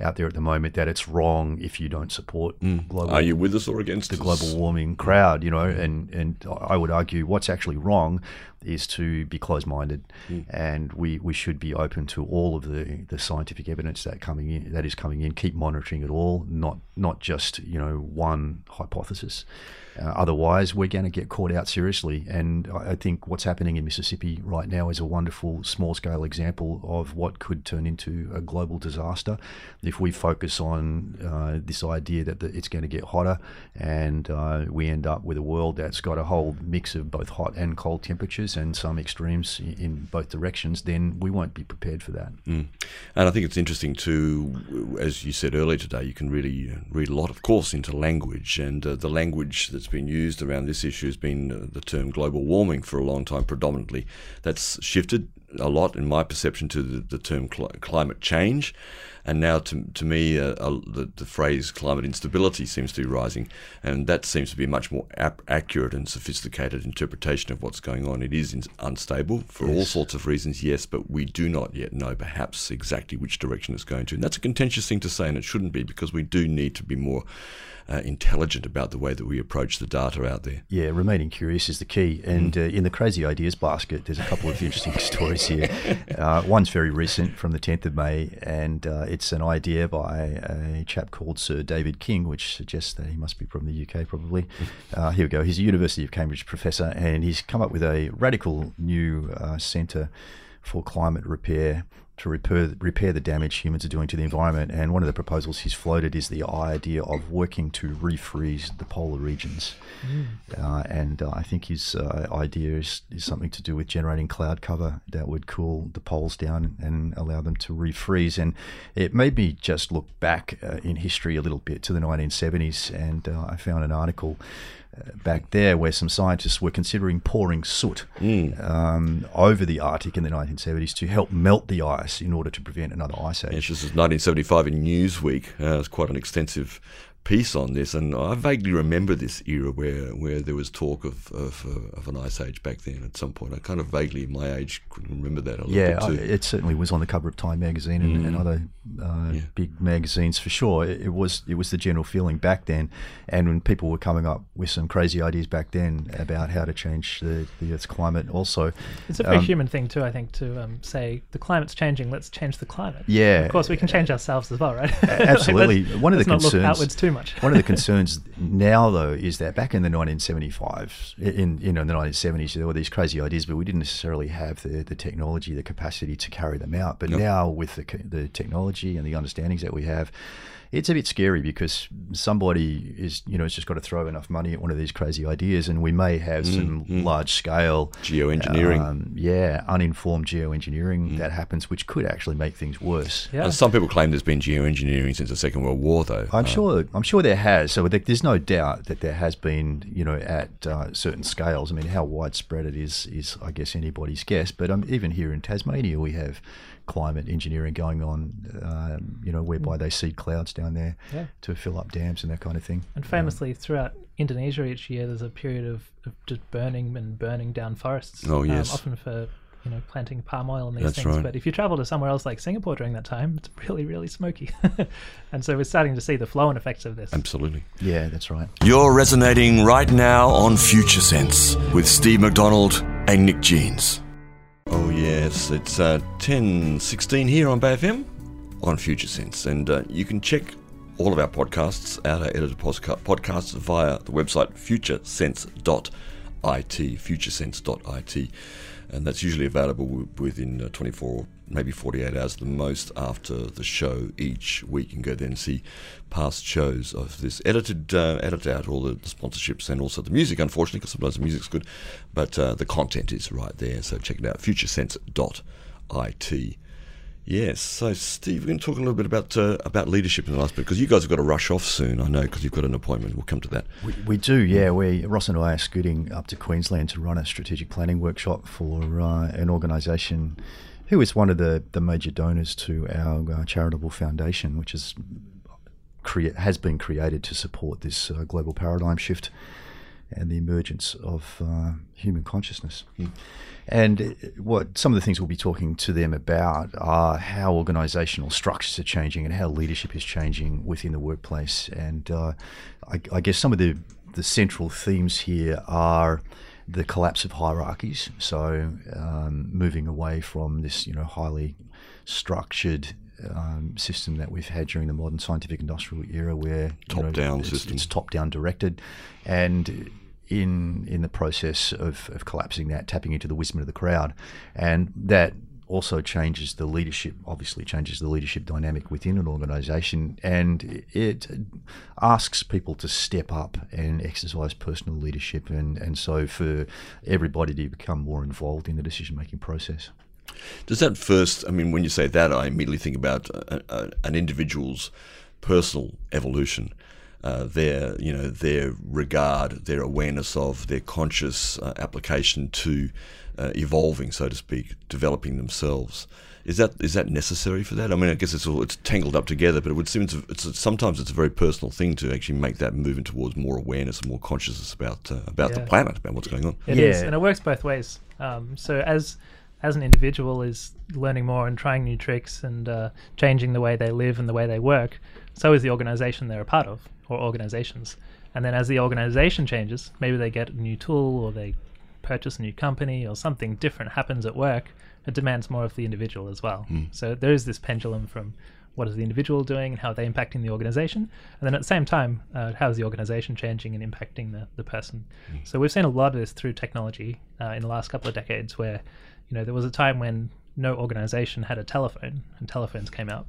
[SPEAKER 2] out there at the moment that it's wrong if you don't support mm. global
[SPEAKER 1] Are you with us or against
[SPEAKER 2] the
[SPEAKER 1] us?
[SPEAKER 2] global warming crowd, you know, and, and I would argue what's actually wrong is to be closed minded mm. and we, we should be open to all of the, the scientific evidence that coming in that is coming in, keep monitoring it all, not not just, you know, one hypothesis. Uh, otherwise, we're going to get caught out seriously. And I think what's happening in Mississippi right now is a wonderful small scale example of what could turn into a global disaster if we focus on uh, this idea that it's going to get hotter and uh, we end up with a world that's got a whole mix of both hot and cold temperatures and some extremes in both directions, then we won't be prepared for that.
[SPEAKER 1] Mm. And I think it's interesting too, as you said earlier today, you can really uh, read a lot, of course, into language. And uh, the language that's been used around this issue has been uh, the term global warming for a long time, predominantly. That's shifted a lot, in my perception, to the, the term cl- climate change. And now, to, to me, uh, uh, the, the phrase climate instability seems to be rising. And that seems to be a much more ap- accurate and sophisticated interpretation of what's going on. It is in- unstable for all sorts of reasons, yes, but we do not yet know perhaps exactly which direction it's going to. And that's a contentious thing to say, and it shouldn't be because we do need to be more uh, intelligent about the way that we approach the data out there.
[SPEAKER 2] Yeah, remaining curious is the key. And uh, in the crazy ideas basket, there's a couple of interesting stories here. Uh, one's very recent from the 10th of May, and uh, it's an idea by a chap called Sir David King, which suggests that he must be from the UK, probably. Uh, here we go. He's a University of Cambridge professor, and he's come up with a radical new uh, centre for climate repair to repair, repair the damage humans are doing to the environment. And one of the proposals he's floated is the idea of working to refreeze the polar regions. Uh, and uh, I think his uh, idea is, is something to do with generating cloud cover that would cool the poles down and allow them to refreeze. And it made me just look back uh, in history a little bit to the 1970s, and uh, I found an article back there where some scientists were considering pouring soot
[SPEAKER 1] Mm.
[SPEAKER 2] um, over the Arctic in the 1970s to help melt the ice in order to prevent another ice age.
[SPEAKER 1] Yes, this is 1975 in Newsweek. Uh, was quite an extensive piece on this, and I vaguely remember this era where, where there was talk of of, uh, of an ice age back then. At some point, I kind of vaguely, my age, could remember that a little
[SPEAKER 2] Yeah,
[SPEAKER 1] bit
[SPEAKER 2] I-
[SPEAKER 1] too.
[SPEAKER 2] it certainly was on the cover of Time magazine and, and other uh,
[SPEAKER 1] Yeah.
[SPEAKER 2] big magazines for sure. It, it was it was the general feeling back then, and when people were coming up with some crazy ideas back then about how to change the, the Earth's climate, also.
[SPEAKER 3] It's a very
[SPEAKER 2] Um,
[SPEAKER 3] human thing too, I think, to um, say the climate's changing. Let's change the climate.
[SPEAKER 2] Yeah.
[SPEAKER 3] Of course, we can change ourselves as well, right?
[SPEAKER 2] Absolutely.
[SPEAKER 3] let's-
[SPEAKER 2] One of the
[SPEAKER 3] let's not
[SPEAKER 2] concerns-
[SPEAKER 3] look outwards too much.
[SPEAKER 2] One of the concerns now, though, is that back in the 1975, in you know in the 1970s, there were these crazy ideas, but we didn't necessarily have the, the technology, the capacity to carry them out. But
[SPEAKER 1] Yep.
[SPEAKER 2] now, with the the technology and the understandings that we have, it's a bit scary because somebody is you know has just got to throw enough money at one of these crazy ideas, and we may have some large scale
[SPEAKER 1] Geoengineering.
[SPEAKER 2] um, yeah, uninformed geoengineering that happens, which could actually make things worse.
[SPEAKER 3] Yeah.
[SPEAKER 1] And some people claim there's been geoengineering since the Second World War, though.
[SPEAKER 2] I'm
[SPEAKER 1] Uh,
[SPEAKER 2] sure. I'm sure there has. So there's no doubt that there has been, you know, at uh, certain scales. I mean, how widespread it is is, I guess, anybody's guess. But um, even here in Tasmania, we have climate engineering going on. Um, you know, whereby they seed clouds down there
[SPEAKER 3] Yeah.
[SPEAKER 2] to fill up dams and that kind of thing.
[SPEAKER 3] And famously, throughout Indonesia each year, there's a period of, of just burning and burning down forests.
[SPEAKER 1] Oh,
[SPEAKER 3] um,
[SPEAKER 1] yes.
[SPEAKER 3] often for you know planting palm oil and these
[SPEAKER 1] That's
[SPEAKER 3] things.
[SPEAKER 1] right.
[SPEAKER 3] But if you travel to somewhere else like Singapore during that time, it's really really smoky. and so we're starting to see the flow and effects of this.
[SPEAKER 1] Absolutely.
[SPEAKER 2] Yeah, that's right.
[SPEAKER 1] You're resonating right now on Future Sense with Steve McDonald and Nick Jeans. Oh, yes, it's uh, 10.16 here on Bay FM on Future Sense. And uh, you can check all of our podcasts out, our edited podcasts via the website futuresense.it, futuresense.it. And that's usually available within uh, 24, maybe 48 hours the most after the show each week. Can go there and see past shows of this edited, uh, edit out all the sponsorships and also the music, unfortunately, because sometimes the music's good, but uh, the content is right there. So check it out, futuresense.it. Yes, so Steve, we're going to talk a little bit about uh, about leadership in the last bit because you guys have got to rush off soon. I know because you've got an appointment. We'll come to that.
[SPEAKER 2] We, we do, yeah. We Ross and I are scooting up to Queensland to run a strategic planning workshop for uh, an organisation who is one of the, the major donors to our uh, charitable foundation, which is crea- has been created to support this uh, global paradigm shift and the emergence of uh, human consciousness. And uh, what some of the things we'll be talking to them about are how organisational structures are changing and how leadership is changing within the workplace. And uh, I, I guess some of the the central themes here are the collapse of hierarchies. So um, moving away from this, you know, highly structured um, system that we've had during the modern scientific industrial era, where you know,
[SPEAKER 1] Top-down
[SPEAKER 2] it's-
[SPEAKER 1] system.
[SPEAKER 2] it's top down directed, and in in the process of, of collapsing that, tapping into the wisdom of the crowd, and that also changes the leadership. Obviously, changes the leadership dynamic within an organisation, and it asks people to step up and exercise personal leadership, and and so for everybody to become more involved in the decision making process.
[SPEAKER 1] Does that first? I mean, when you say that, I immediately think about a, a, an individual's personal evolution, uh, their you know their regard, their awareness of their conscious uh, application to uh, evolving, so to speak, developing themselves. Is that is that necessary for that? I mean, I guess it's all it's tangled up together, but it would seem it's, it's sometimes it's a very personal thing to actually make that movement towards more awareness and more consciousness about uh, about the planet, about what's going on.
[SPEAKER 3] It is,
[SPEAKER 2] Yeah.
[SPEAKER 3] and it works both ways. Um, so as as an individual is learning more and trying new tricks and uh, changing the way they live and the way they work, so is the organization they're a part of or organizations. And then as the organization changes, maybe they get a new tool or they purchase a new company or something different happens at work. It demands more of the individual as well. So there is this pendulum from what is the individual doing and how are they impacting the organization and then at the same time uh, how is the organization changing and impacting the, the person so we've seen a lot of this through technology uh, in the last couple of decades where you know there was a time when no organization had a telephone and telephones came out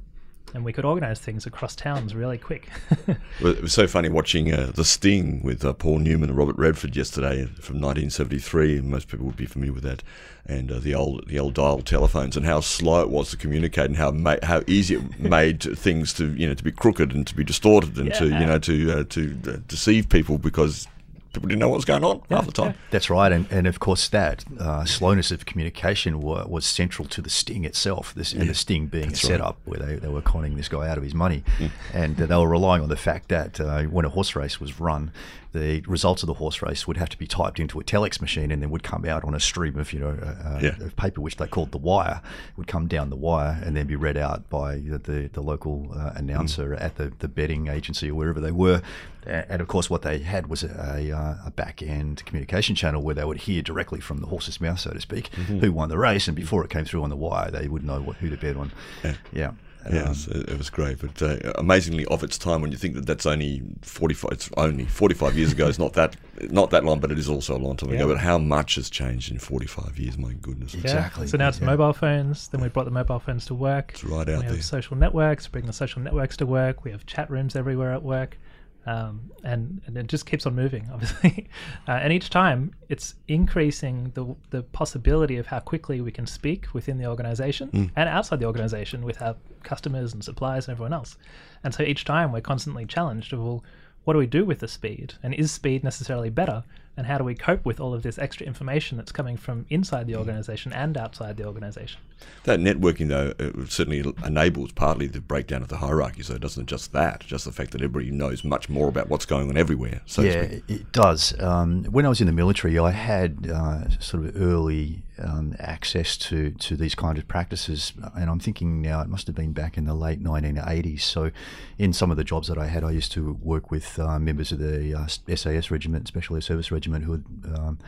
[SPEAKER 3] and we could organize things across towns really quick.
[SPEAKER 1] It was so funny watching uh, The Sting with uh, Paul Newman and Robert Redford yesterday from 1973. and Most people would be familiar with that, and uh, the old the old dial telephones and how slow it was to communicate and how ma- how easy it made things to you know to be crooked and to be distorted and to you know to uh, to uh, deceive people because people didn't know what was going on half the time.
[SPEAKER 2] That's right, and, and of course that uh, slowness of communication wa- was central to the sting itself, this, and the sting being a
[SPEAKER 1] That's
[SPEAKER 2] setup where they, they were conning this guy out of his money, and uh, they were relying on the fact that uh, when a horse race was run, the results of the horse race would have to be typed into a telex machine and then would come out on a stream of you know uh,
[SPEAKER 1] Yeah.
[SPEAKER 2] of paper which they called the wire. Would come down the wire and then be read out by the the, local uh, announcer at the, the betting agency or wherever they were. And of course what they had was a, uh, a back end communication channel where they would hear directly from the horse's mouth so to speak who won the race. And before it came through on the wire they would know what, who to bet on. Yeah.
[SPEAKER 1] Yeah,
[SPEAKER 2] Um,
[SPEAKER 1] it was, it was great, but uh, amazingly of its time. When you think that that's only forty-five, it's only forty-five years ago. It's not that not that long, but it is also a long time ago. But how much has changed in forty-five years? My goodness,
[SPEAKER 3] Yeah.
[SPEAKER 2] Exactly,
[SPEAKER 3] So now it's
[SPEAKER 2] yeah.
[SPEAKER 3] mobile phones. Then we brought the mobile phones to work.
[SPEAKER 1] it's right
[SPEAKER 3] we
[SPEAKER 1] out
[SPEAKER 3] have
[SPEAKER 1] there.
[SPEAKER 3] social networks. Bring the social networks to work. We have chat rooms everywhere at work, um, and and it just keeps on moving, obviously. Uh, and each time, it's increasing the the possibility of how quickly we can speak within the organization and outside the organization with our customers and suppliers and everyone else. And so each time, we're constantly challenged of well, what do we do with the speed? And is speed necessarily better? And how do we cope with all of this extra information that's coming from inside the organization and outside the organization?
[SPEAKER 1] That networking, though, it certainly enables partly the breakdown of the hierarchy. So it doesn't just that, just the fact that everybody knows much more about what's going on everywhere. So
[SPEAKER 2] yeah, it- it does. Um, when I was in the military, I had uh, sort of early um, access to, to these kind of practices, and I'm thinking now it must have been back in the late 1980s. So, in some of the jobs that I had, I used to work with uh, members of the uh, SAS regiment, Special Air Service Regiment, who had um,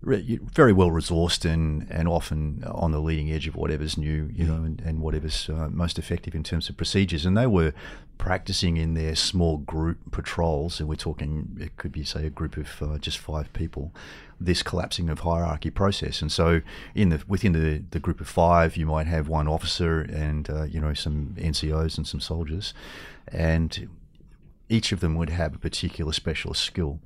[SPEAKER 2] re- very well resourced and, and often on the leading edge of whatever's new, you know, and, and whatever's uh, most effective in terms of procedures. And they were practicing in their small group patrols, and we're talking, it could be, say, a group of uh, just five people, this collapsing of hierarchy process. And so, in the within the, the group of five, you might have one officer and, uh, you know, some NCOs and some soldiers. And each of them would have a particular specialist skill.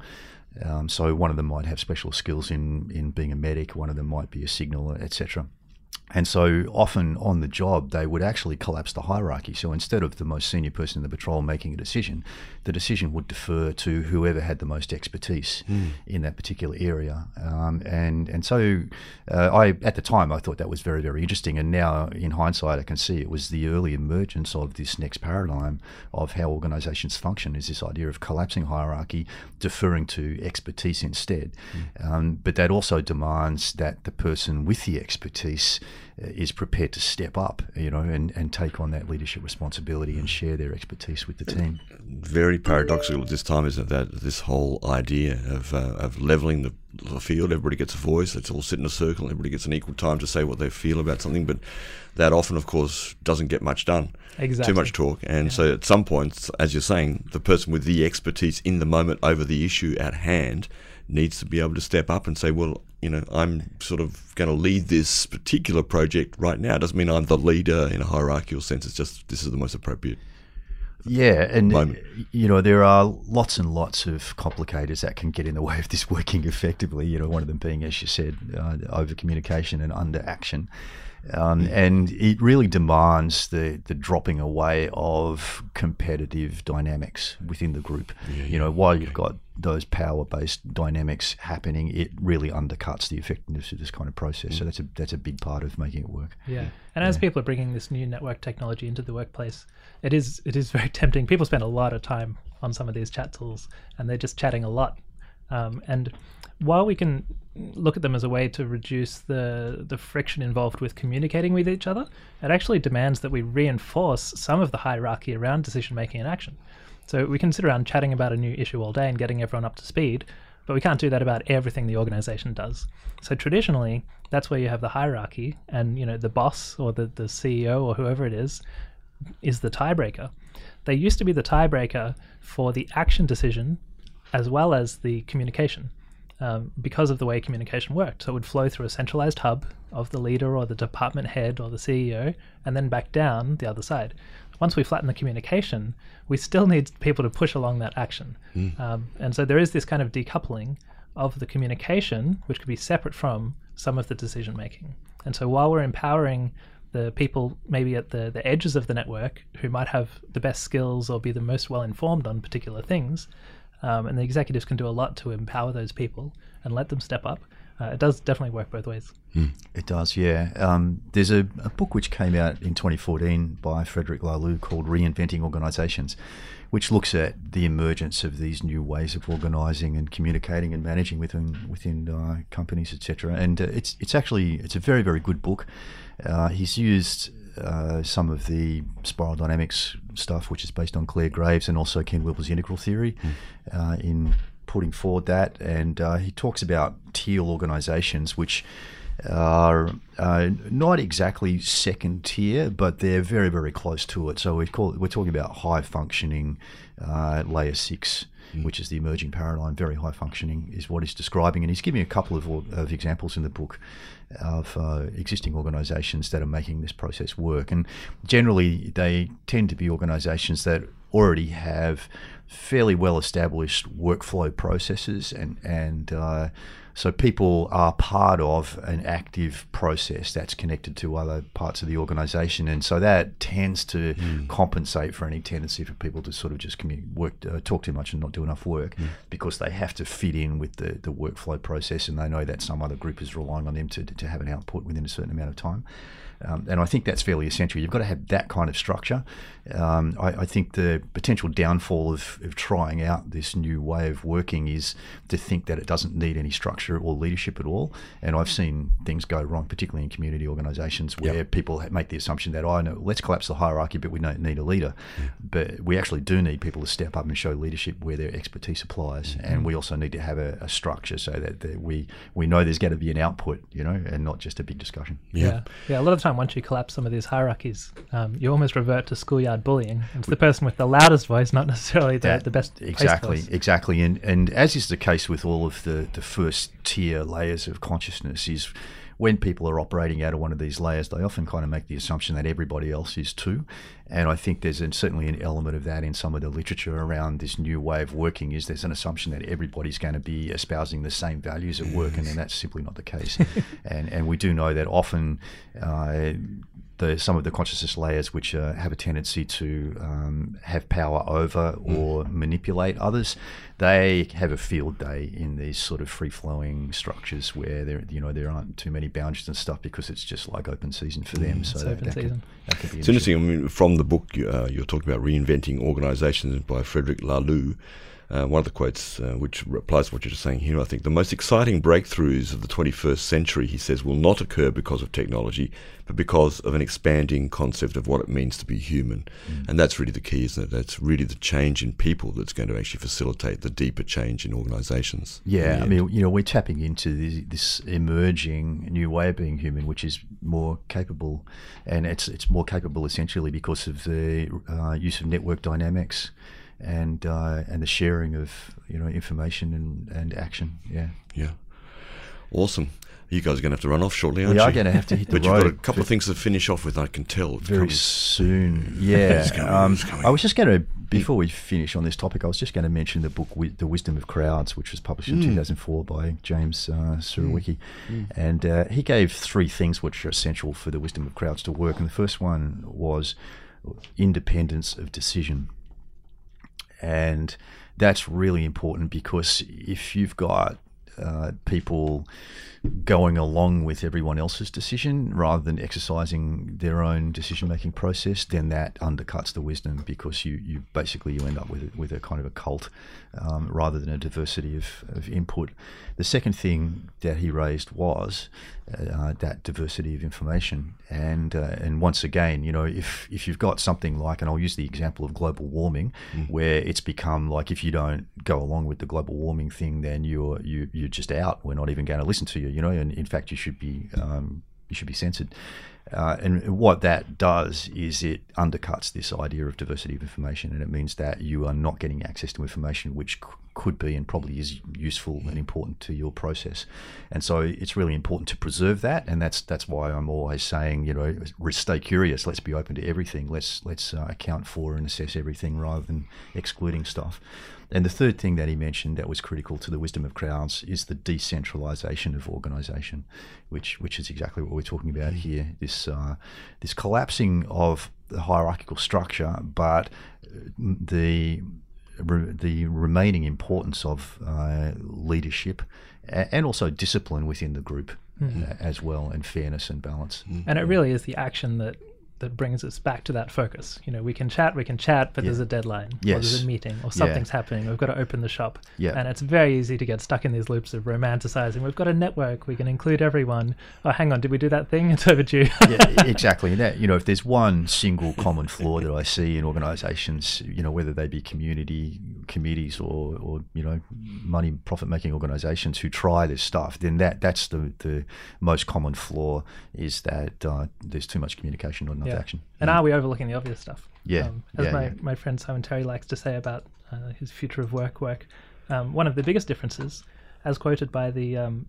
[SPEAKER 2] Um, so one of them might have special skills in, in being a medic, one of them might be a signaller, etc. And so often on the job, they would actually collapse the hierarchy. So instead of the most senior person in the patrol making a decision, the decision would defer to whoever had the most expertise in that particular area. Um, and and so uh, I at the time I thought that was very very interesting. And now in hindsight, I can see it was the early emergence of this next paradigm of how organisations function. Is this idea of collapsing hierarchy, deferring to expertise instead. Um, but that also demands that the person with the expertise is prepared to step up, you know, and, and take on that leadership responsibility and share their expertise with the team.
[SPEAKER 1] very paradoxical at this time, isn't it? That this whole idea of uh, of leveling the, the field, everybody gets a voice. Let's all sit in a circle. Everybody gets an equal time to say what they feel about something. But that often, of course, doesn't get much done.
[SPEAKER 3] Exactly.
[SPEAKER 1] Too much talk. And so, at some point, as you're saying, the person with the expertise in the moment over the issue at hand needs to be able to step up and say, well, you know, I'm sort of going to lead this particular project right now. It doesn't mean I'm the leader in a hierarchical sense. It's just this is the most appropriate.
[SPEAKER 2] Yeah, and
[SPEAKER 1] Moment.
[SPEAKER 2] you know there are lots and lots of complicators that can get in the way of this working effectively. You know, one of them being, as you said, uh, over communication and under action, um, and it really demands the the dropping away of competitive dynamics within the group. you know, while you've got those power based dynamics happening, it really undercuts the effectiveness of this kind of process. So that's a that's a big part of making it work.
[SPEAKER 3] Yeah, and as people are bringing this new network technology into the workplace, it is it is very tempting. People spend a lot of time on some of these chat tools, and they're just chatting a lot. Um, and while we can look at them as a way to reduce the the friction involved with communicating with each other, it actually demands that we reinforce some of the hierarchy around decision making and action. So we can sit around chatting about a new issue all day and getting everyone up to speed, but we can't do that about everything the organization does. So traditionally, that's where you have the hierarchy, and you know the boss or the, the CEO or whoever it is is the tiebreaker. They used to be the tiebreaker for the action decision as well as the communication um, because of the way communication worked. So it would flow through a centralized hub of the leader or the department head or the CEO and then back down the other side. Once we flatten the communication, we still need people to push along that action. Um, and so there is this kind of decoupling of the communication, which could be separate from some of the decision making. And so while we're empowering the people maybe at the, the edges of the network who might have the best skills or be the most well informed on particular things, um, and the executives can do a lot to empower those people and let them step up. Uh, it does definitely work both ways.
[SPEAKER 2] It does, yeah. Um, there's a, a, book which came out in 2014 by Frederic Laloux called Reinventing Organisations, which looks at the emergence of these new ways of organising and communicating and managing within within uh, companies, etc. And uh, it's it's actually it's a very very good book. Uh, he's used uh, some of the spiral dynamics stuff, which is based on Clare Graves and also Ken Wilber's integral theory, mm. in putting forward that. And uh, he talks about teal organisations, which are uh, not exactly second tier, but they're very, very close to it. So we call it, we're talking about high functioning uh, layer six, mm. which is the emerging paradigm. Very high functioning is what he's describing, and he's giving a couple of, of examples in the book of uh, existing organisations that are making this process work. And generally, they tend to be organisations that already have fairly well established workflow processes and and uh, so people are part of an active process that's connected to other parts of the organisation, and so that tends to mm. compensate for any tendency for people to sort of just work, uh, talk too much and not do enough work, mm. because they have to fit in with the, the workflow process, and they know that some other group is relying on them to, to have an output within a certain amount of time. Um, and I think that's fairly essential. You've got to have that kind of structure. Um, I, I, think the potential downfall of, of, trying out this new way of working is to think that it doesn't need any structure or leadership at all. And I've seen things go wrong, particularly in community organisations, where yep. people make the assumption that, oh, no, let's collapse the hierarchy, but we don't need a leader. Yeah. But we actually do need people to step up and show leadership where their expertise applies. Mm-hmm. And we also need to have a, a structure so that, that, we, we know there's going to be an output, you know, and not just a big discussion.
[SPEAKER 3] Yeah. Yeah. yeah a lot of the once you collapse some of these hierarchies, um, you almost revert to schoolyard bullying. It's the person with the loudest voice, not necessarily the, that, the best.
[SPEAKER 2] Exactly, exactly. And and as is the case with all of the, the first tier layers of consciousness, is when people are operating out of one of these layers, they often kind of make the assumption that everybody else is too. And I think there's an, certainly an element of that in some of the literature around this new way of working. Is there's an assumption that everybody's going to be espousing the same values at work, and then that's simply not the case. and and we do know that often. Uh, the, some of the consciousness layers which uh, have a tendency to um, have power over mm. or mm. manipulate others, they have a field day in these sort of free flowing structures where there you know there aren't too many boundaries and stuff because it's just like open season for them.
[SPEAKER 3] Mm, so that, that, could, that could
[SPEAKER 1] be it's interesting. I mean, from the book uh, you're talking about reinventing organisations by Frederic Laloux. Uh, one of the quotes, uh, which applies to what you're just saying here, I think the most exciting breakthroughs of the 21st century, he says, will not occur because of technology, but because of an expanding concept of what it means to be human. Mm. And that's really the key, isn't it? That's really the change in people that's going to actually facilitate the deeper change in organisations.
[SPEAKER 2] Yeah, I mean, you know, we're tapping into this, this emerging new way of being human, which is more capable, and it's it's more capable essentially because of the uh, use of network dynamics and uh, and the sharing of you know information and, and action. Yeah.
[SPEAKER 1] Yeah. Awesome. You guys are going to have to run off shortly, aren't
[SPEAKER 2] we
[SPEAKER 1] you?
[SPEAKER 2] We are going to have to hit the
[SPEAKER 1] but
[SPEAKER 2] road.
[SPEAKER 1] But you've got a couple of things to finish off with, I can tell.
[SPEAKER 2] Very soon, yeah. coming, um, I was just going to, before we finish on this topic, I was just going to mention the book The Wisdom of Crowds, which was published in mm. 2004 by James uh, Surowiecki. Mm. And uh, he gave three things which are essential for the wisdom of crowds to work. And the first one was independence of decision. And that's really important because if you've got uh, people going along with everyone else's decision rather than exercising their own decision making process, then that undercuts the wisdom because you, you basically you end up with with a kind of a cult um, rather than a diversity of, of input. The second thing that he raised was uh, that diversity of information, and uh, and once again, you know, if if you've got something like, and I'll use the example of global warming, mm. where it's become like if you don't go along with the global warming thing, then you're you you're just out. We're not even going to listen to you you know, and in fact, you should be um, you should be censored. Uh, and what that does is it undercuts this idea of diversity of information, and it means that you are not getting access to information which c- could be and probably is useful and important to your process. And so it's really important to preserve that, and that's that's why I'm always saying, you know, stay curious. Let's be open to everything. Let's let's uh, account for and assess everything rather than excluding stuff. And the third thing that he mentioned that was critical to the wisdom of crowds is the decentralization of organization, which which is exactly what we're talking about here. This uh, this collapsing of the hierarchical structure, but the the remaining importance of uh, leadership and also discipline within the group
[SPEAKER 3] Mm-hmm.
[SPEAKER 2] uh, as well, and fairness and balance.
[SPEAKER 3] And it really is the action that that brings us back to that focus. You know, we can chat, we can chat, but there's a deadline, or there's a meeting, or something's happening. We've got to open the shop,
[SPEAKER 2] Yeah.
[SPEAKER 3] and it's very easy to get stuck in these loops of romanticizing. We've got a network, we can include everyone. Oh, hang on, did we do that thing? It's overdue.
[SPEAKER 2] yeah, exactly. And that you know, if there's one single common flaw that I see in organisations, you know, whether they be community committees or, or you know, money profit making organisations who try this stuff, then that that's the the most common flaw is that uh, there's too much communication, not enough
[SPEAKER 3] Yeah.
[SPEAKER 2] action.
[SPEAKER 3] And are we overlooking the obvious stuff?
[SPEAKER 2] Yeah,
[SPEAKER 3] Um, as
[SPEAKER 2] yeah,
[SPEAKER 3] my,
[SPEAKER 2] yeah.
[SPEAKER 3] my friend Simon Terry likes to say about uh, his future of work work, um, one of the biggest differences, as quoted by the um,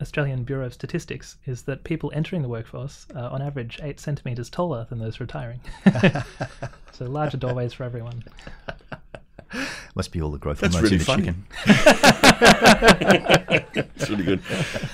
[SPEAKER 3] Australian Bureau of Statistics, is that people entering the workforce are on average eight centimetres taller than those retiring. so larger doorways for everyone.
[SPEAKER 2] Must be all the growth
[SPEAKER 1] That's really
[SPEAKER 2] in the
[SPEAKER 1] funny.
[SPEAKER 2] chicken.
[SPEAKER 1] That's really good.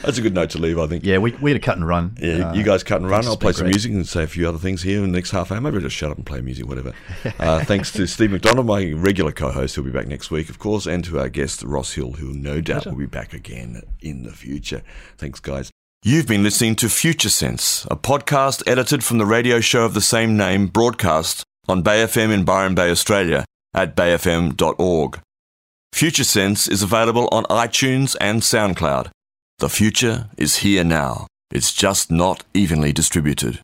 [SPEAKER 1] That's a good note to leave, I think.
[SPEAKER 2] Yeah, we we had a cut and run.
[SPEAKER 1] Yeah,
[SPEAKER 2] uh,
[SPEAKER 1] you guys cut and run. I'll play some
[SPEAKER 2] great.
[SPEAKER 1] music and say a few other things here in the next half hour. Maybe I'll just shut up and play music, whatever. Uh, thanks to Steve McDonald, my regular co-host, who'll be back next week, of course, and to our guest Ross Hill, who no doubt will be back again in the future. Thanks, guys. You've been listening to Future Sense, a podcast edited from the radio show of the same name, broadcast on Bay FM in Byron Bay, Australia, at bayfm.org. Future Sense is available on iTunes and SoundCloud. The future is here now. It's just not evenly distributed.